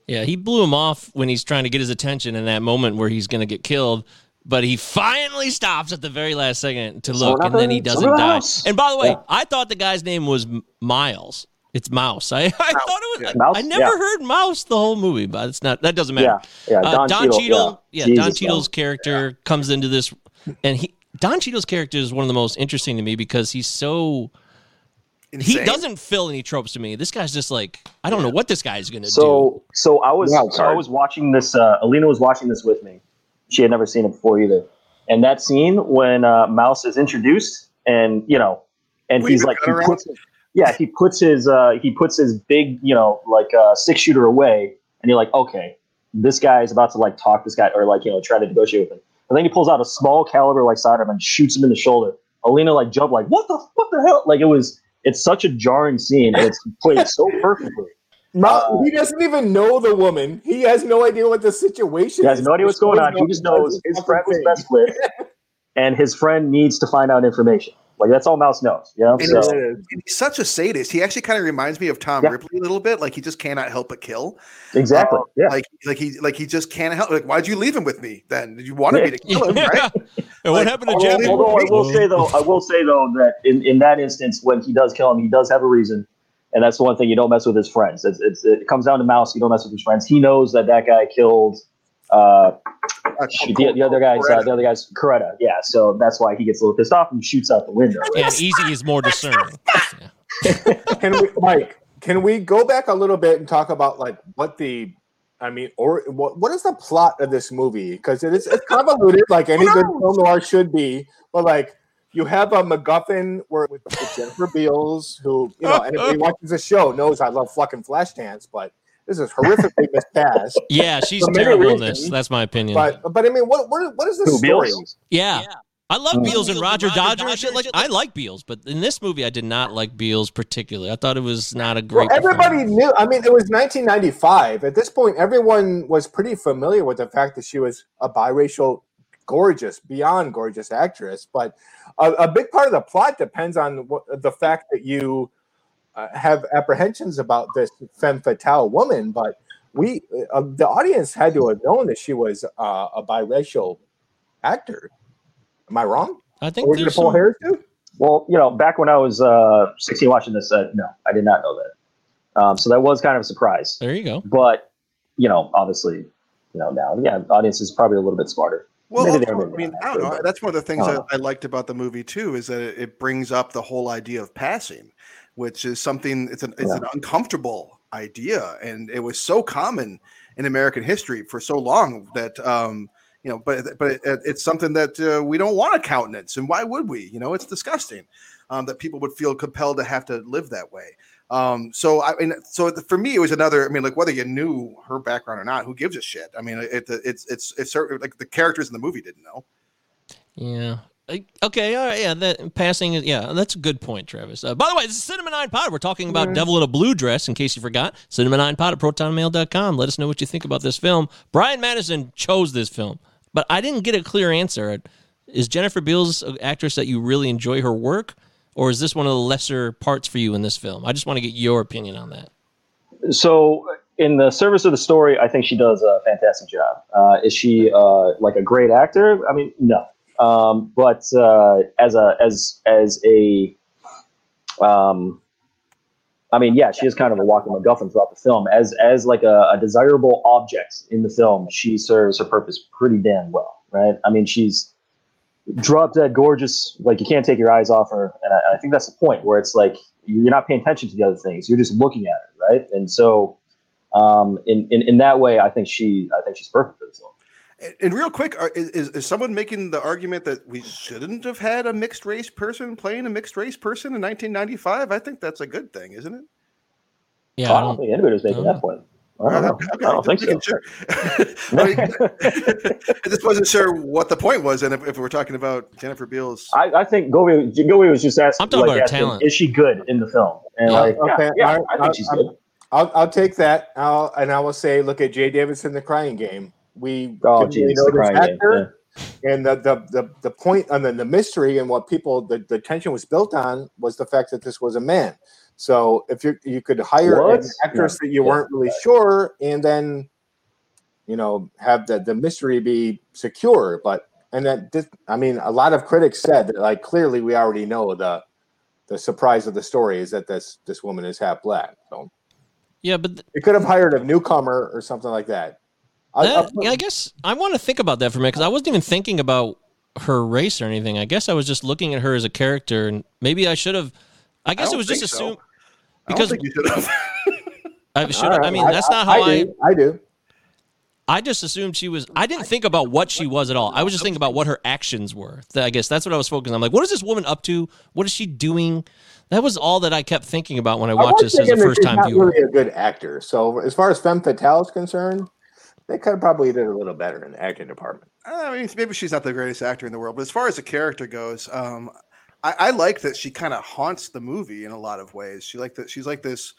Yeah, he blew him off when he's trying to get his attention in that moment where he's going to get killed. But he finally stops at the very last second to look, and then he doesn't die. And by the way, Yeah. I thought the guy's name was Miles. It's Mouse. (laughs) I, I thought it was. Yeah. Mouse? I never Yeah. heard Mouse the whole movie, but it's not. That doesn't matter. Yeah, yeah. Uh, Don, Don, Cheadle. Cheadle, yeah, Don Cheadle's man. character comes into this, and he Don Cheadle's character is one of the most interesting to me because he's so Insane. he doesn't fill any tropes to me. This guy's just like I don't know what this guy's gonna do. So, so I was, Wild so I was watching this. Uh, Alina was watching this with me. She had never seen it before either. And that scene when uh, Mouse is introduced, and you know, and Wave he's like, he puts, yeah, he puts his, uh, he puts his big, you know, like uh, six shooter away, and you're like, okay, this guy is about to like talk this guy or like you know try to negotiate with him. And then he pulls out a small caliber like sidearm and shoots him in the shoulder. Alina like jumped like, what the what the hell? Like it was. It's such a jarring scene, and it's played so (laughs) perfectly. Mo- he doesn't even know the woman. He has no idea what the situation He has is. no idea what's going on. He just knows his friend was messed with, (laughs) and his friend needs to find out information. Like that's all Mouse knows. You know. So, he's, such a sadist. He actually kind of reminds me of Tom Yeah. Ripley a little bit. Like he just cannot help but kill. exactly. Uh, Yeah. Like like he like he just can't help. Like why'd you leave him with me? Then did you wanted me to kill him? Yeah. Right? (laughs) And what happened to Although- Jeff? Although I will say though, I will say though that in, in that instance, when he does kill him, he does have a reason, and that's the one thing you don't mess with his friends. It's, it's it comes down to Mouse. You don't mess with his friends. He knows that that guy killed. Uh, the, the other guy's uh, the other guy's Coretta. Yeah, so that's why he gets a little pissed off and shoots out the window. and Easy is more discerning. can we, Mike? Can we go back a little bit and talk about like what the, I mean, or what what is the plot of this movie? Because it is it's convoluted, like any good film noir should be. But like, you have a MacGuffin where with, with Jennifer Beals, who you know anybody who watches the show knows I love fucking Flashdance, but this is horrifically (laughs) miscast. Yeah, she's For many terrible in this. That's my opinion. But but I mean, what what what is the Who, story? Beals? yeah. I love Mm. Beals and Roger Dodger and shit like I like Beals, but in this movie I did not like Beals particularly. I thought it was not a great Well, everybody knew. I mean, it was 1995. At this point, everyone was pretty familiar with the fact that she was a biracial, gorgeous, beyond gorgeous actress. But a, a big part of the plot depends on what, the fact that you uh, have apprehensions about this femme fatale woman. But we, uh, the audience, had to have known that she was uh, a biracial actor. Am I wrong? I Are think we going to there's pull some, hairs too? Well, you know, back when I was uh, 16 watching this, uh, no, I did not know that. Um, so that was kind of a surprise. There you go. But you know, obviously, you know now, yeah, the audience is probably a little bit smarter. Well, Maybe also, I mean, I don't know. but- That's one of the things I I, I liked about the movie too, is that it, it brings up the whole idea of passing, which is something. It's an it's an uncomfortable idea, and it was so common in American history for so long that um, you know. But but it, it's something that uh, we don't want to countenance, and why would we? You know, it's disgusting um, that people would feel compelled to have to live that way. Um, so I mean, so for me, it was another. I mean, like whether you knew her background or not, who gives a shit? I mean, it, it's it's it's certain like the characters in the movie didn't know. Yeah. Okay, all right, yeah, that passing is yeah, that's a good point, Travis. Uh, by the way, this is Cinema Nine Pod. We're talking about Devil in a Blue Dress, in case you forgot. Cinema Nine Pod at protonmail.com. Let us know what you think about this film. Brian Madison chose this film, but I didn't get a clear answer. Is Jennifer Beals an actress that you really enjoy her work, or is this one of the lesser parts for you in this film? I just want to get your opinion on that. So, in the service of the story, I think she does a fantastic job. Uh, is she uh, like a great actor? I mean, no. Um, but uh, as a as as a, um, I mean, yeah, she is kind of a walking MacGuffin throughout the film. As as like a, a desirable object in the film, she serves her purpose pretty damn well, right? I mean, she's drop dead gorgeous. Like you can't take your eyes off her, and I, I think that's the point where it's like you're not paying attention to the other things. You're just looking at her, right? And so, um, in, in in that way, I think she I think she's perfect for this film. And- And real quick, is, is is someone making the argument that we shouldn't have had a mixed race person playing a mixed race person in 1995? I think that's a good thing, isn't it? Yeah, I I don't don't, think anybody was making that point. I don't oh, know. Okay, I don't think just so. making sure. (laughs) I, mean, (laughs) I just wasn't sure what the point was, and if, if we're talking about Jennifer Beals, I, I think Gobi Gobi was just asking. I'm talking like, about asking, talent. Is she good in the film? And Yeah. like, yeah, Okay, yeah, all right, I think I'll- she's good. I'll, I'll take that. I'll, and I will say, look at Jaye Davidson, the crying game. We Oh, didn't really the know this crying game. actor, and the, the the the point and then the mystery and what people the, the tension was built on was the fact that this was a man. So if you you could hire What? an actress that you Yeah. weren't really sure, and then you know have the the mystery be secure, but and that this, I mean, a lot of critics said that like clearly we already know the the surprise of the story is that this this woman is half black. So yeah, but th- you could have hired a newcomer or something like that. I, that, yeah, I guess I want to think about that for a minute because I wasn't even thinking about her race or anything. I guess I was just looking at her as a character, and maybe I should have. I guess it was just so. assumed I because you (laughs) should have. I should. I mean, that's not how I. do. I do. I just assumed she was. I didn't think about what she was at all. I was just thinking about what her actions were. I guess that's what I was focusing. on. I'm like, what is this woman up to? What is she doing? That was all that I kept thinking about when I watched was this as a first time viewer. Really a good actor. So as far as femme fatale is concerned, they could have probably did a little better in the acting department. I mean, maybe she's not the greatest actor in the world, but as far as the character goes, um, I, I like that she kind of haunts the movie in a lot of ways. She like that. She's like this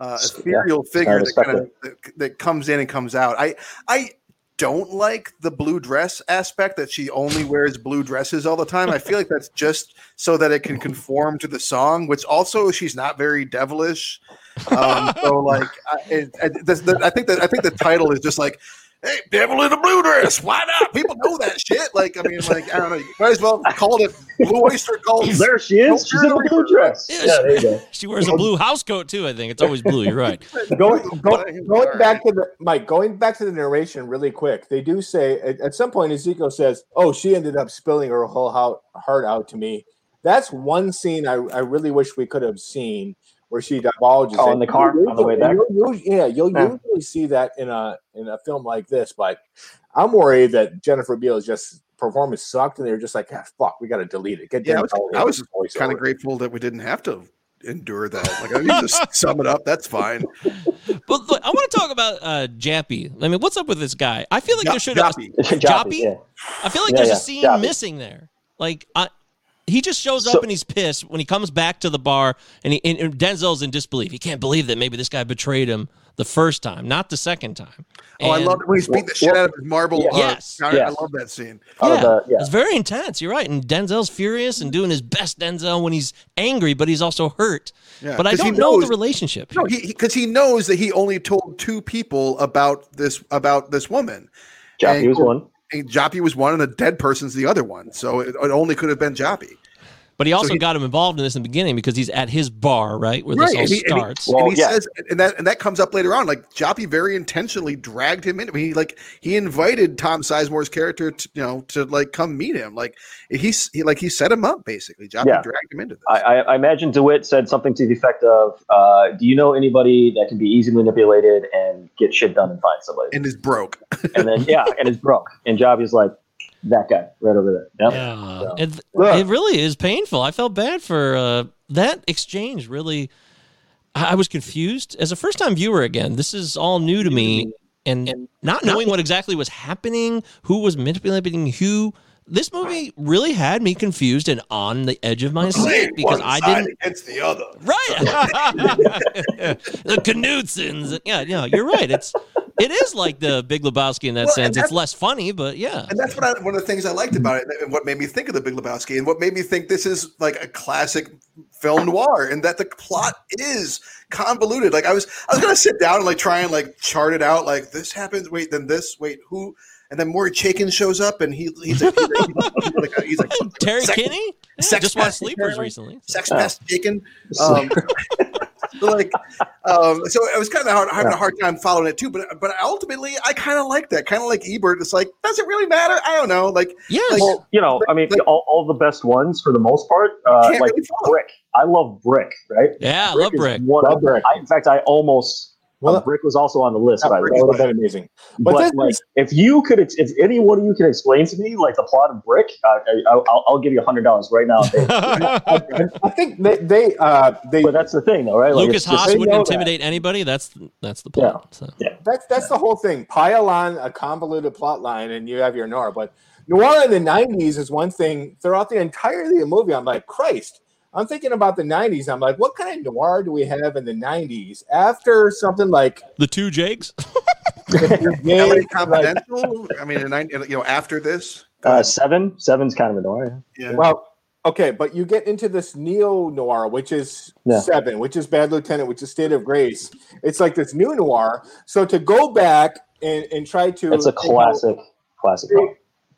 uh, ethereal I figure that kind of that, that comes in and comes out. I I don't like the blue dress aspect that she only wears blue dresses all the time. I feel like that's just so that it can conform to the song, which also she's not very devilish. Um, so like, I, it, this- the- I think that I think the title is just like hey, devil in a blue dress. Why not? People know that shit. Like, I mean, like, I don't know. You might as well call it Blue Oyster Cult. There she is. She's in a blue dress. Yeah, Yeah, there you go. She wears a blue house coat too. I think it's always blue. You're right. (laughs) going, go, going back to the Mike, going back to the narration really quick. They do say at, at some point Ezekiel says, "Oh, she ended up spilling her whole heart out to me." That's one scene I, I really wish we could have seen where she divulges. Oh, in the car on the way back? You'll- you'll- yeah, you'll Yeah. usually see that in a in a film like this, but I'm worried that Jennifer Beals just performance sucked, and they're just like, ah, "Fuck, we got to delete it." Get Yeah, I was, I was kind of grateful that we didn't have to endure that. Like, I need to (laughs) sum it up. That's fine. But look, I want to talk about uh, Jappy. I mean, what's up with this guy? I feel like there should have. Jappy. Joppy? (laughs) Joppy, yeah. I feel like Yeah, there's yeah, a scene Joppy. missing there. Like, I, he just shows up So- and he's pissed when he comes back to the bar, and, he, and, and Denzel's in disbelief. He can't believe that maybe this guy betrayed him the first time, not the second time. Oh, I love it when he's beating the shit out of his marble. uh, Yes. I Yes. love that scene. Yeah, of the- yeah. it's very intense. You're right, and Denzel's furious and doing his best Denzel when he's angry, but he's also hurt. Yeah, but I don't know the relationship. No, he because he, knows that he only told two people about this about this woman. Joppy And- was one. And Joppy was one, and a dead person's the other one. So it, it only could have been Joppy. But he also he- got him involved in this in the beginning because he's at his bar, right, where this all and he, and he- starts. Well, and he yeah. says, and that and that comes up later on. Like Joppy very intentionally dragged him in. I mean, he like he invited Tom Sizemore's character, to, you know, to like come meet him. Like he's he like he set him up basically. Joppy Yeah. dragged him into this. I, I, I imagine DeWitt said something to the effect of, uh, "Do you know anybody that can be easily manipulated and get shit done and find somebody?" and is broke. And then yeah, and it's broke. And Joppy's like, "That guy right over there." Yep. Yeah, So- it, Yeah. it really is painful. I felt bad for uh, that exchange. Really, I, was confused as a first time viewer. Again, this is all new to me, and not knowing what exactly was happening, who was manipulating who. This movie really had me confused and on the edge of my seat because I didn't. against the other. Right, (laughs) the Knutsons. Yeah, yeah, you're right. It's it is like the Big Lebowski in that Well, sense. It's less funny, but yeah. And that's what I, one of the things I liked about it, and what made me think of the Big Lebowski, and what made me think this is like a classic film noir, and that the plot is convoluted. Like I was, I was gonna sit down and like try and like chart it out. Like this happens, wait, then this, wait, who? And then Maury Chaykin shows up, and he he's like, he's like, he's like Terry sex- Kinney Yeah, sex just watched Sleepers recently. sex pest Chaykin. Um, so like, um, so it was kind of hard, having a hard time following it too. But but ultimately, I kind of like that. Kind of like Ebert. It's like, does it really matter? I don't know. Like, yeah, like, Well, you know, I mean, Like- all, all the best ones for the most part, uh, like really. Brick. I love Brick, right? yeah, I love Brick. One Love Brick. I, in fact, I almost Well, uh, Brick was also on the list. that but I would have been amazing. But But, like, is- if you could, ex- if any one of you can explain to me like the plot of Brick, uh, I, I'll, I'll give you a hundred dollars right now. (laughs) I, I think they they uh they but that's the thing, though, right? Like, Lukas it's just- Haas they wouldn't know that. intimidate anybody. That's that's the plot. So. That's that's the whole thing. Pile on a convoluted plot line, and you have your noir. But noir in the '90s is one thing. Throughout the entirety of the movie, I'm like, Christ. I'm thinking about the '90s. I'm like, what kind of noir do we have in the '90s after something like The two Jakes. (laughs) LA yeah, like, Confidential. I mean, in nine- you know, after this, uh, seven. Seven's kind of a noir. yeah. well, okay, but you get into this neo noir, which is Yeah. seven, which is Bad Lieutenant, which is State of Grace. It's like this new noir. So to go back and, and try to It's a you know, classic, classic.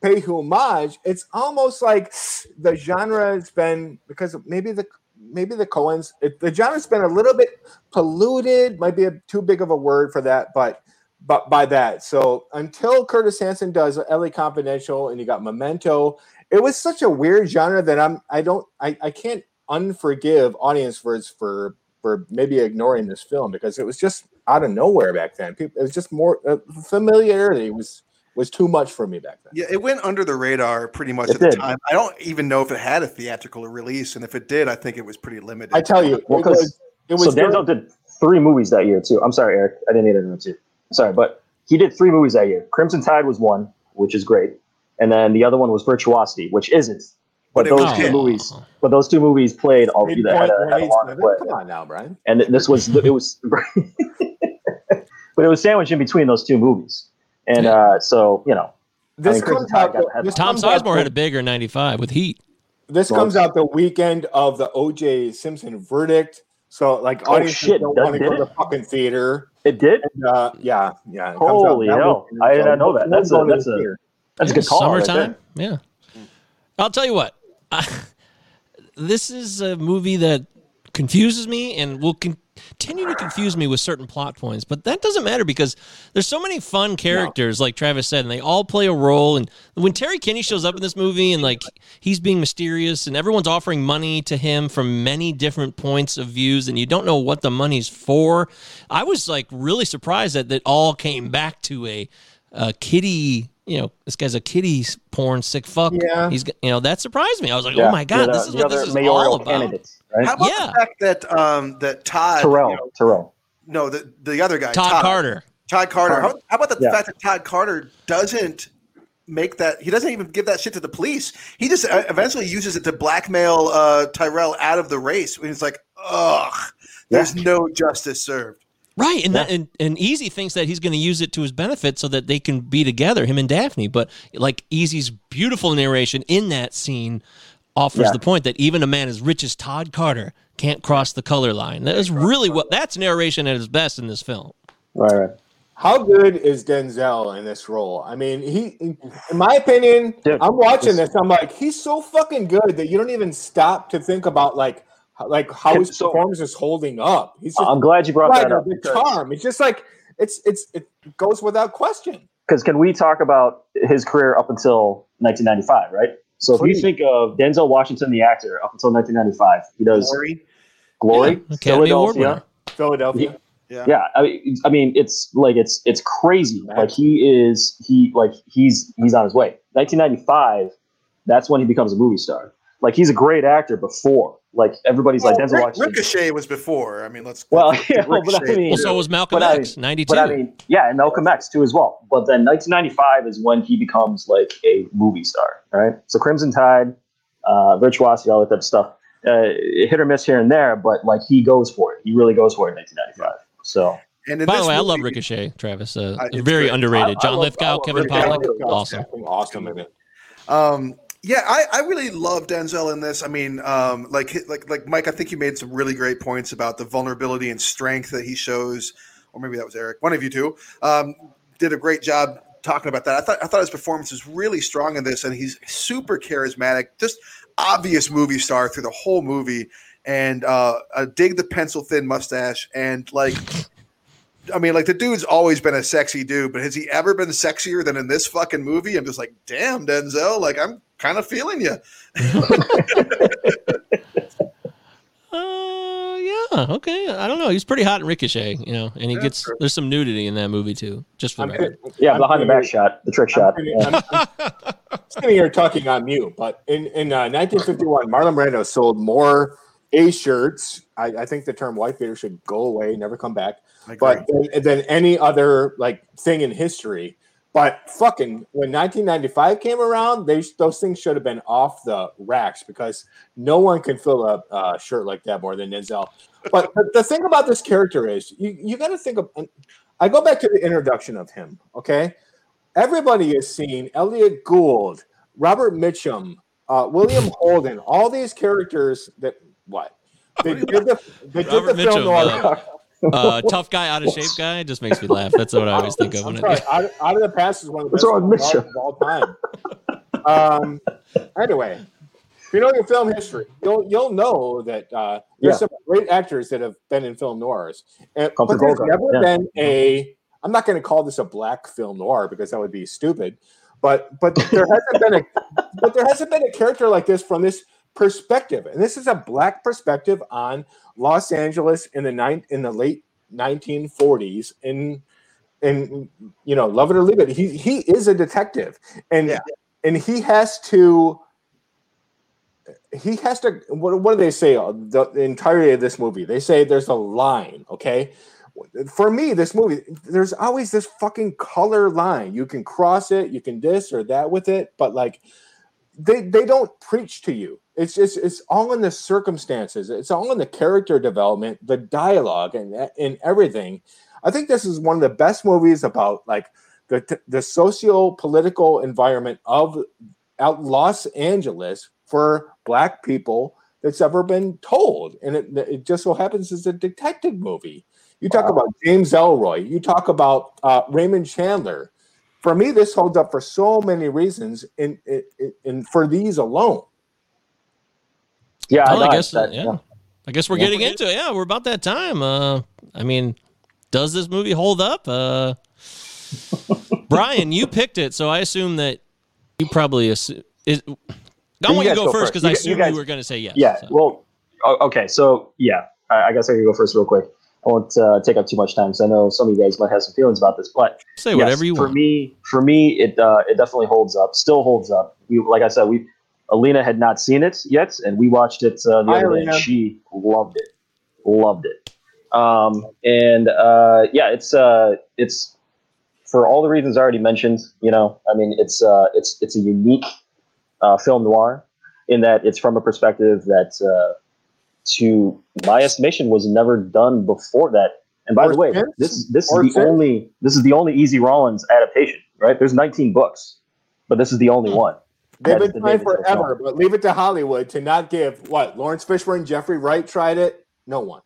Pay, homage, it's almost like the genre has been because maybe the maybe the Coens the genre's been a little bit polluted. Might be a, too big of a word for that, but but by that. So until Curtis Hanson does LA Confidential and you got Memento, it was such a weird genre that I'm I don't I, I can't unforgive audience for for for maybe ignoring this film because it was just out of nowhere back then. People, it was just more uh, familiarity was was too much for me back then. Yeah, it went under the radar pretty much It at the time. I don't even know if it had a theatrical release, and if it did, I think it was pretty limited. I tell you, Well, it 'cause- was it was so Denzel did three movies that year too. I'm sorry, Eric. I didn't need to interrupt you. Sorry, but he did three movies that year. Crimson Tide was one, which is great, and then the other one was Virtuosity, which isn't. But But those two hit. movies, but those two movies played all Eight either had point a, had a eight long play. Come on now, Brian. and this was it was, (laughs) but it was sandwiched in between those two movies, and uh, so you know, This comes out. got- had- this Tom Sizemore had a bigger '95 with Heat. This Well- comes out the weekend of the O.J. Simpson verdict. So like Oh, audiences shit, don't want to go did to the fucking theater. It did. And, uh, yeah, yeah. it Holy that hell! I did not know that. That's a one's that's a that's a Yeah, good call. right Summertime. there. yeah. I'll tell you what. (laughs) this is a movie that confuses me and will continue to confuse me with certain plot points, but that doesn't matter because there's so many fun characters, like Travis said, and they all play a role. And when Terry Kinney shows up in this movie and like he's being mysterious and everyone's offering money to him from many different points of views, and you don't know what the money's for, I was like really surprised that that all came back to a, a kitty. You know, this guy's a kitty porn sick fuck. Yeah. he's you know that surprised me. I was like, Yeah, oh my god, the- this is what this is all about. candidates, right? How about Yeah. the fact that um that Todd Terrell, you know, Terrell. no the the other guy Todd Carter. Todd Carter. How, how about the Yeah. fact that Todd Carter doesn't make that? He doesn't even give that shit to the police. He just uh, eventually uses it to blackmail uh, Tyrell out of the race. And it's like, ugh, there's no justice served. Right, and that and, and Easy thinks that he's going to use it to his benefit so that they can be together, him and Daphne. But like Easy's beautiful narration in that scene offers Yeah. the point that even a man as rich as Todd Carter can't cross the color line. That is really what that's narration at its best in this film. Right, right. How good is Denzel in this role? I mean, he, in my opinion, Dude, I'm watching this- this. I'm like, he's so fucking good that you don't even stop to think about like, like how his So- performance is holding up. He's just I'm glad you brought right, that up the charm. It's just like it's it's it goes without question. because can we talk about his career up until 1995, right? So if Please. you think of Denzel Washington, the actor, up until 1995, he does Glory. Glory, Yeah, Academy Philadelphia. winner. Philadelphia. Yeah. Yeah, I mean, I mean, it's like it's it's crazy. Right. Like he is he like he's he's on his way. 1995, that's when he becomes a movie star. Like he's a great actor before. Like everybody's like Denzel Washington. Ricochet was before. I mean, let's. Well, let's- (laughs) yeah, but I Ricochet- mean- Well, so was Malcolm But I X, mean- ninety two. I mean, yeah, and Malcolm X too as well. But then 1995 is when he becomes like a movie star. All right, so Crimson Tide, uh, Virtuosity, all that type of stuff. Uh, hit or miss here and there, but like he goes for it. He really goes for it in 1995. So and By the this way, I love Ricochet, Travis. Uh, Uh, very great. underrated. I- I John love- I Lithgow, love Kevin Rick Allen. Pollak, awesome. awesome. Um, yeah, I, I really love Denzel in this. I mean, um, like like like Mike, I think you made some really great points about the vulnerability and strength that he shows, or maybe that was Eric. One of you two um, did a great job talking about that. I thought I thought his performance was really strong in this, and he's super charismatic, just obvious movie star through the whole movie. And uh, I dig the pencil thin mustache and like. I mean, like the dude's always been a sexy dude, but has he ever been sexier than in this fucking movie? I'm just like, damn, Denzel, like I'm kind of feeling you. (laughs) Uh, yeah, okay. I don't know. He's pretty hot in Ricochet, you know, and he Yeah, gets sure. there's some nudity in that movie too. Just for I'm the record. yeah, I'm behind the back shot, the trick shot. I'm, Yeah. I'm- I'm (laughs) sitting here talking on mute, but in, in uh, 1951, Marlon Brando sold more A shirts. I, I think the term white beater should go away, never come back. But than, than any other like thing in history. But fucking when 1995 came around, they those things should have been off the racks because no one can fill a uh, shirt like that more than Denzel. But the, the thing about this character is you, you got to think of. I go back to the introduction of him. Okay, everybody has seen Elliott Gould, Robert Mitchum, uh, William Holden, all these characters that what (laughs) they did the they did Robert the film Mitchum, noir. uh, tough guy, out of shape guy just makes me laugh. That's what I always think of when sorry, it. (laughs) out, out of the past is one of the What's best wrong with film Mitchum? of all time. Um, anyway, if you know your film history, you'll you'll know that uh, there's Yeah. some great actors that have been in film noirs, and, Humphrey but there's Bogart, never yeah. been a. I'm not going to call this a black film noir because that would be stupid, but but there hasn't been a but there hasn't been a character like this from this perspective, and this is a black perspective on Los Angeles in the nine in the late 1940s in and you know love it or leave it he he is a detective. And Yeah. and he has to he has to what, what do they say uh, the, the entirety of this movie? They say there's a line okay? For me this movie there's always this fucking color line. You can cross it you can this or that with it but like they they don't preach to you it's just it's all in the circumstances it's all in the character development the dialogue and and everything i think this is one of the best movies about like the the socio-political environment of out los angeles for black people that's ever been told, and it, it just so happens it's a detective movie. You talk about James Ellroy. You talk about uh, Raymond Chandler. For me, this holds up for so many reasons, and and for these alone. Yeah, Well, no, I guess that- uh, yeah. I guess we're getting into it. Yeah, we're about that time. Uh, I mean, does this movie hold up? Uh, (laughs) Brian, you picked it, so I assume that you probably assume. Is, I want you to go go first because I assume you you, were going to say yes. Yeah. so. Well, okay. So yeah, I, I guess I can go first real quick. I won't uh, take up too much time because I know some of you guys might have some feelings about this, but Say yes, whatever you for want. me, for me, it uh, it definitely holds up. Still holds up. We, like I said, we Alina had not seen it yet, and we watched it uh, the Hi, other. Alina. And she loved it, loved it. Um, and uh, yeah, it's uh, it's for all the reasons I already mentioned. You know, I mean, it's uh, it's it's a unique uh, film noir in that it's from a perspective that, uh, to my estimation, was never done before that. And by Or the way, since? this this Or is the since? only this is the only Easy Rawlins adaptation. Right? There's 19 books, but this is the only one. They've been the trying name of the forever, but leave it to Hollywood to not give what Laurence Fishburne, Jeffrey Wright tried it. No one.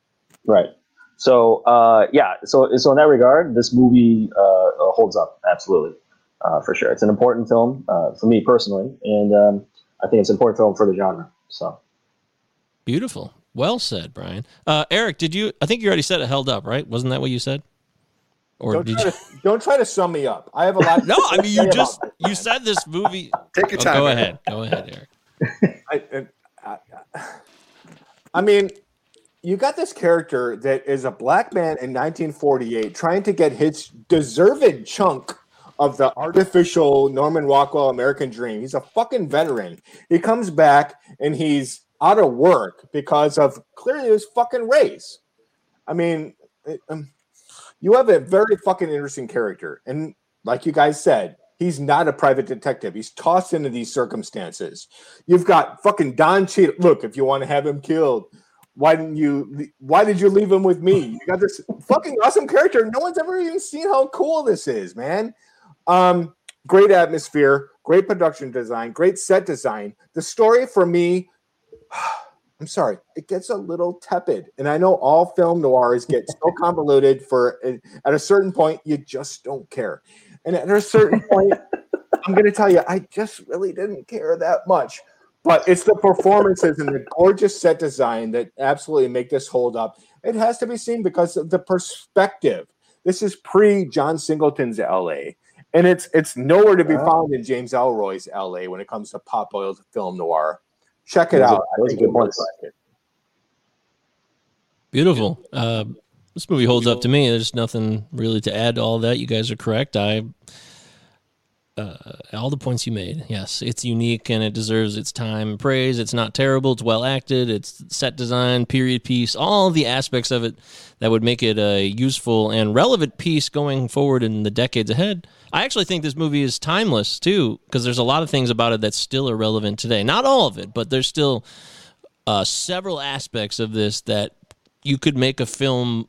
Right. So uh, yeah. So so in that regard, this movie uh, uh, holds up absolutely uh, for sure. It's an important film uh, for me personally, and um, I think it's an important film for the genre. So Beautiful. Well said, Brian. Uh, Eric, did you? I think you already said it held up, right? Wasn't that what you said? Or Don't did try, you? to, don't try to sum me up. I have a lot. No, I mean you just you said this movie. Take your Oh, time. go Eric. ahead. Go ahead, Eric. (laughs) I, and I, I mean, you got this character that is a black man in 1948 trying to get his deserved chunk of the artificial Norman Rockwell American dream. He's a fucking veteran. He comes back and he's out of work because of clearly his fucking race. I mean, it- um, you have a very fucking interesting character. And like you guys said, he's not a private detective. He's tossed into these circumstances. You've got fucking Don Cheadle. Look, if you want to have him killed, why didn't you? Why did you leave him with me? You got this fucking awesome character. No one's ever even seen how cool this is, man. Um, great atmosphere, great production design, great set design. The story for me, I'm sorry, it gets a little tepid. And I know all film noirs get so convoluted for at a certain point, you just don't care. And at a certain point, (laughs) I'm going to tell you, I just really didn't care that much. But it's the performances and the gorgeous set design that absolutely make this hold up. It has to be seen because of the perspective. This is pre John Singleton's LA. And it's it's nowhere to be found in James Ellroy's LA when it comes to pop oil film noir. Check it Those out. I those good points. Beautiful. Uh, this movie holds up to me. There's nothing really to add to all that. You guys are correct. I uh, all the points you made. Yes, it's unique and it deserves its time and praise. It's not terrible. It's well acted. It's set design, period piece, all the aspects of it that would make it a useful and relevant piece going forward in the decades ahead. I actually think this movie is timeless too, because there's a lot of things about it that still are relevant today. Not all of it, but there's still uh, several aspects of this that you could make a film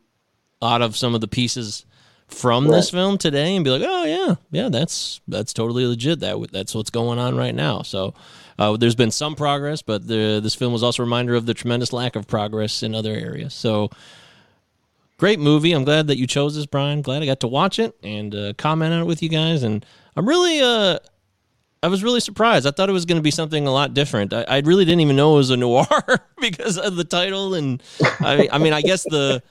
out of some of the pieces from this film today and be like, oh yeah, yeah, that's that's totally legit. That that's what's going on right now. So uh, there's been some progress, but the, this film was also a reminder of the tremendous lack of progress in other areas. So great movie. I'm glad that you chose this, Brian. Glad I got to watch it and uh, comment on it with you guys. And I'm really uh, I was really surprised. I thought it was going to be something a lot different. I, I really didn't even know it was a noir (laughs) because of the title, and I, I mean, I guess the,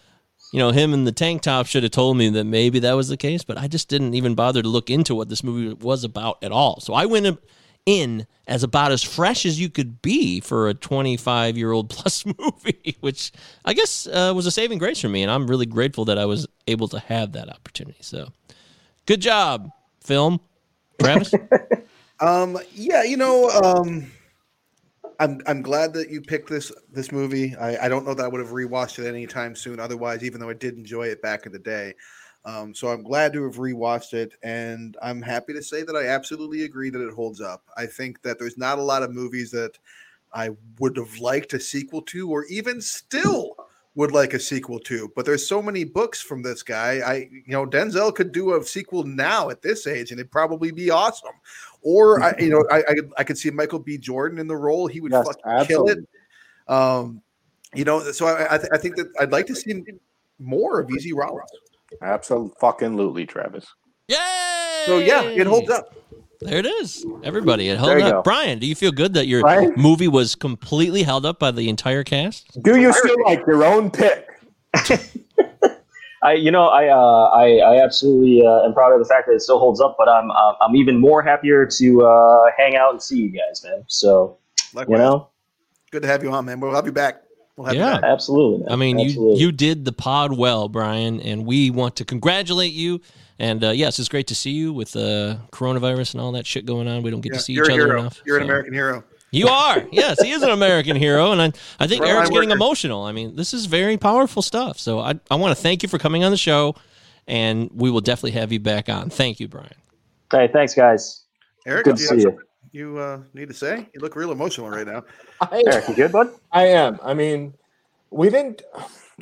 you know, him in the tank top should have told me that maybe that was the case, but I just didn't even bother to look into what this movie was about at all. So I went in as about as fresh as you could be for a 25 year old plus (laughs) movie, which I guess uh, was a saving grace for me, and I'm really grateful that I was able to have that opportunity. So, good job, film, Travis. (laughs) Um, yeah, you know, um, I'm I'm glad that you picked this this movie. I, I don't know that I would have rewatched it anytime soon. Otherwise, even though I did enjoy it back in the day, um, so I'm glad to have rewatched it, and I'm happy to say that I absolutely agree that it holds up. I think that there's not a lot of movies that I would have liked a sequel to, or even still would like a sequel to. But there's so many books from this guy. I, you know, Denzel could do a sequel now at this age, and it'd probably be awesome. Or I, (laughs) you know, I, I could I could see Michael B. Jordan in the role. He would Yes, fucking absolutely. kill it. Um, you know, so I, I, th- I think that I'd like to see more of Easy Rawlins. Absolutely, fucking lootly, Travis. Yay! So yeah, it holds up. There it is. Everybody, it held up. go. Brian, do you feel good that your Brian? movie was completely held up by the entire cast? Do you still like your own pick? I, you know, I, uh, I, I absolutely uh, am proud of the fact that it still holds up. But I'm, uh, I'm even more happier to uh, hang out and see you guys, man. So you know, Good to have you on, man. We'll have you back. We'll have Yeah. you absolutely. Man. I mean, you absolutely. you did the pod well, Brian, and we want to congratulate you. And uh, yes, it's great to see you with uh, coronavirus and all that shit going on. We don't get Yeah, to see each other hero. enough. You're an American hero. You are. Yes, he is an American hero, and I, I think Well, Eric's I getting work- emotional. I mean, this is very powerful stuff. So I, I want to thank you for coming on the show, and we will definitely have you back on. Thank you, Brian. Hey, thanks, guys. Eric, Good to see you. Something you uh, need to say? You look real emotional right now. (laughs) I, Eric, you good, bud? I am. I mean, we didn't.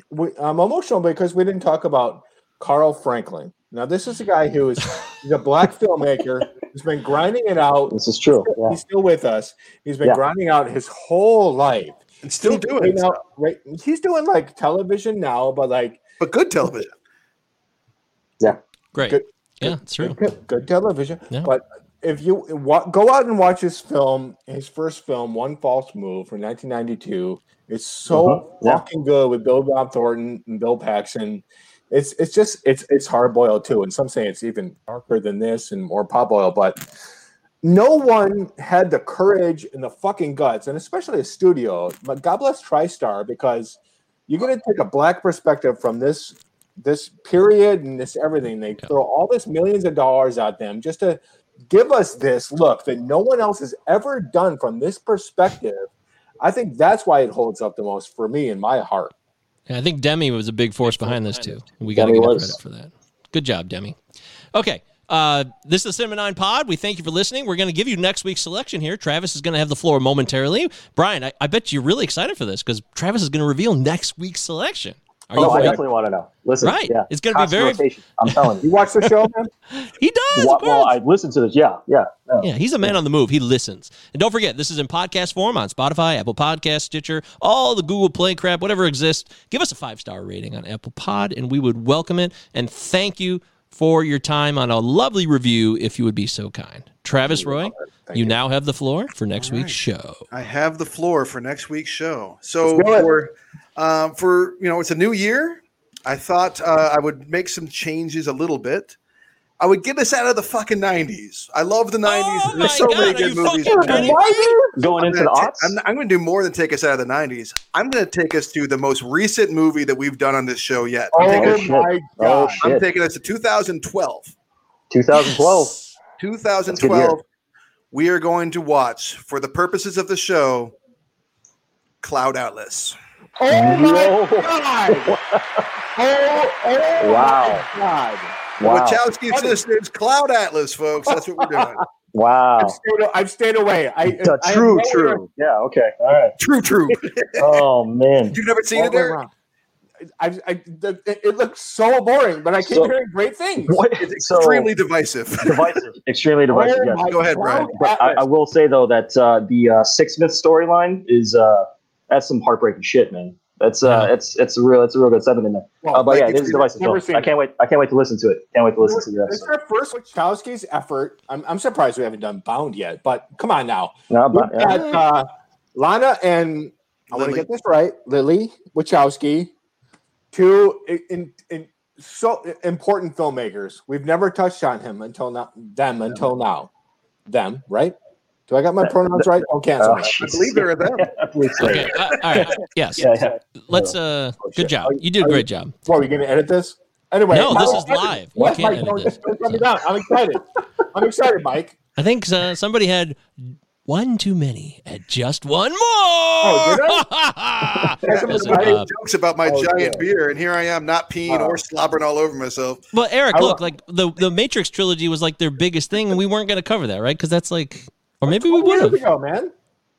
We, I'm emotional because we didn't talk about Carl Franklin. Now, this is a guy who is he's a black (laughs) filmmaker who's been grinding it out. This is true. Yeah. He's still with us. He's been Yeah. grinding out his whole life. And still He's doing right it. now. Right, he's doing like television now, but like But good television. Yeah. Great. Good- yeah, it's true. good, good television. Yeah. But if you wa- go out and watch his film, his first film, One False Move from 1992, it's so uh-huh, yeah. fucking good with Bill Bob Thornton and Bill Paxton. It's it's just it's it's hard boiled too, and some say it's even darker than this and more pop oil. But no one had the courage and the fucking guts, and especially a studio. But God bless TriStar because you're going to take a black perspective from this this period and this everything. They throw all this millions of dollars at them just to give us this look that no one else has ever done from this perspective. I think that's why it holds up the most for me in my heart. Yeah, I think Demme was a big force behind this too. We got to Demme give credit for that. Good job, Demme. Okay. Uh, this is the Cinema 9 Pod. We thank you for listening. We're going to give you next week's selection here. Travis is going to have the floor momentarily. Brian, I, I bet you're really excited for this because Travis is going to reveal next week's selection. Are Oh, I definitely want to know. Listen, Right. yeah, It's gonna be very- rotation. I'm telling You you. watch the show, man? (laughs) He does. well, of well. I listened to this. Yeah, yeah. yeah. Yeah, he's a man on the move. He listens. And don't forget, this is in podcast form on Spotify, Apple Podcast, Stitcher, all the Google Play crap, whatever exists. Give us a five star rating on Apple Pod, and we would welcome it. And thank you for your time on a lovely review, if you would be so kind. Travis Roy, you, now have the floor for next week's show. I have the floor for next week's show. So Let's do it. for um, for you know, it's a new year. I thought uh, I would make some changes a little bit. I would get us out of the fucking nineties. I love the nineties. Oh my There's so God, many good movies. in there. kidding me? Going I'm into the ta- aughts. I'm, I'm going to do more than take us out of the 90s. I'm going to take us to the most recent movie that we've done on this show yet. I'm, Oh taking, shit. my Oh, god! I'm shit. taking us to 2012. 2012. 2012. We are going to watch, for the purposes of the show, Cloud Atlas. Oh my Whoa. god! (laughs) Oh, oh Wow. my god! Wow. Wachowski sisters, Cloud Atlas, folks. That's what we're doing. (laughs) Wow. I've stayed, I've stayed away. I, Uh, I true, am nowhere- true. Yeah, okay. All right. True, true. (laughs) Oh, man. You've never seen all it, the way Eric? around. I, I, the, it, it looks so boring, but I keep So- hearing great things. What? It's So, extremely divisive. divisive. Extremely divisive, Oh yes. Go ahead, Brian. But I, I will say, though, that uh, the uh, Sixsmith storyline is uh, that's some heartbreaking shit, man. That's uh, Yeah. it's it's a real it's a real good sentiment there. Well, Uh, but like yeah, this is divisive. never I can't wait. I can't wait to listen to it. Can't wait to listen to the This is episode. our first Wachowski's effort. I'm, I'm surprised we haven't done Bound yet, but come on now. No, but, yeah. got uh, Lana and I want to get this right. Lily Wachowski, two in, in, in so important filmmakers. We've never touched on him until now. Them until now. Them, right? Do I got my pronouns right? Don't cancel Oh, me. I believe there are them. Please Okay. uh, all right. Yes. Yeah, yeah. Let's. Uh. Oh, Good job. You- You did a are great job. What, are we going to edit this? Anyway, No, this I'm is excited. live. You What? can't Mike, edit don't- this. don't me down. I'm excited. I'm excited, Mike. I think uh, somebody had one too many and just one more. Oh, Yes, (laughs) Somebody- uh, Jokes about my Oh, giant yeah. beer, and here I am not peeing Oh. or slobbering all over myself. But Eric, I look, wa- like the the Matrix trilogy was like their biggest thing, and we weren't going to cover that, right? Because that's like, or maybe we 20 would have. ago, man.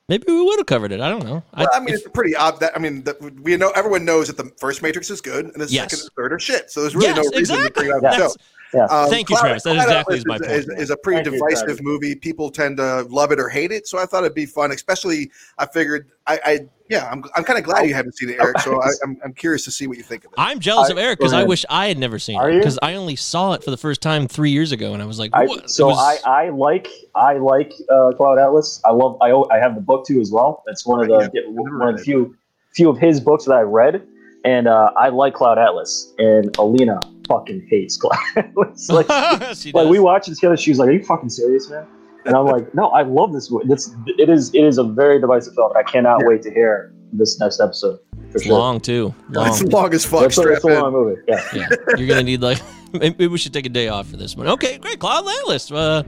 Maybe we would have covered it. I don't know. Well, I mean, if- it's pretty odd. That I mean, that we know everyone knows that the first Matrix is good, and the Yes. second and third are shit. So there's really Yes, no reason exactly. to bring it up the show. That's- Yeah. Um, Thank you, Cloud- Travis. That exactly Atlas is my is, point. Is, is a pretty Thank divisive Travis. movie. People tend to love it or hate it. So I thought it'd be fun, especially. I figured, I, I yeah, I'm, I'm kind of glad you haven't seen it, Eric. So I, I'm, I'm curious to see what you think of it. I'm jealous I- of Eric because I wish I had never seen Are it because I only saw it for the first time three years ago, and I was like, I, so was- I, I like I like uh, Cloud Atlas. I love I, I have the book too as well. That's one of the Yeah, I've one of the few few of his books that I read, and uh, I like Cloud Atlas. And Alina fucking hates Cloud Atlas. Like like we watched it together. She was like, "Are you fucking serious, man?" And I'm like, "No, I love this movie. It's it is it is a very divisive film. I cannot wait to hear this next episode for It's sure. long too. Long. It's long as fuck. It's a, it's a long movie. Yeah. yeah, you're gonna need like (laughs) maybe we should take a day off for this one. Okay, great, Cloud Atlas. Uh,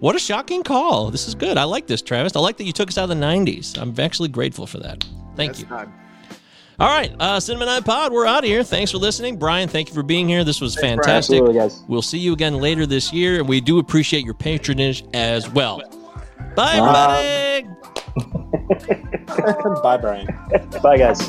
what a shocking call. This is good. I like this, Travis. I like that you took us out of the '90s. I'm actually grateful for that. Thank That's you. not- All right, uh, Cinema Nine Pod, we're out of here. Thanks for listening, Brian. Thank you for being here. This was Brian. fantastic. Absolutely, guys. We'll see you again later this year, and we do appreciate your patronage as well. Bye, Bye. everybody. (laughs) Bye, Brian. Bye, guys.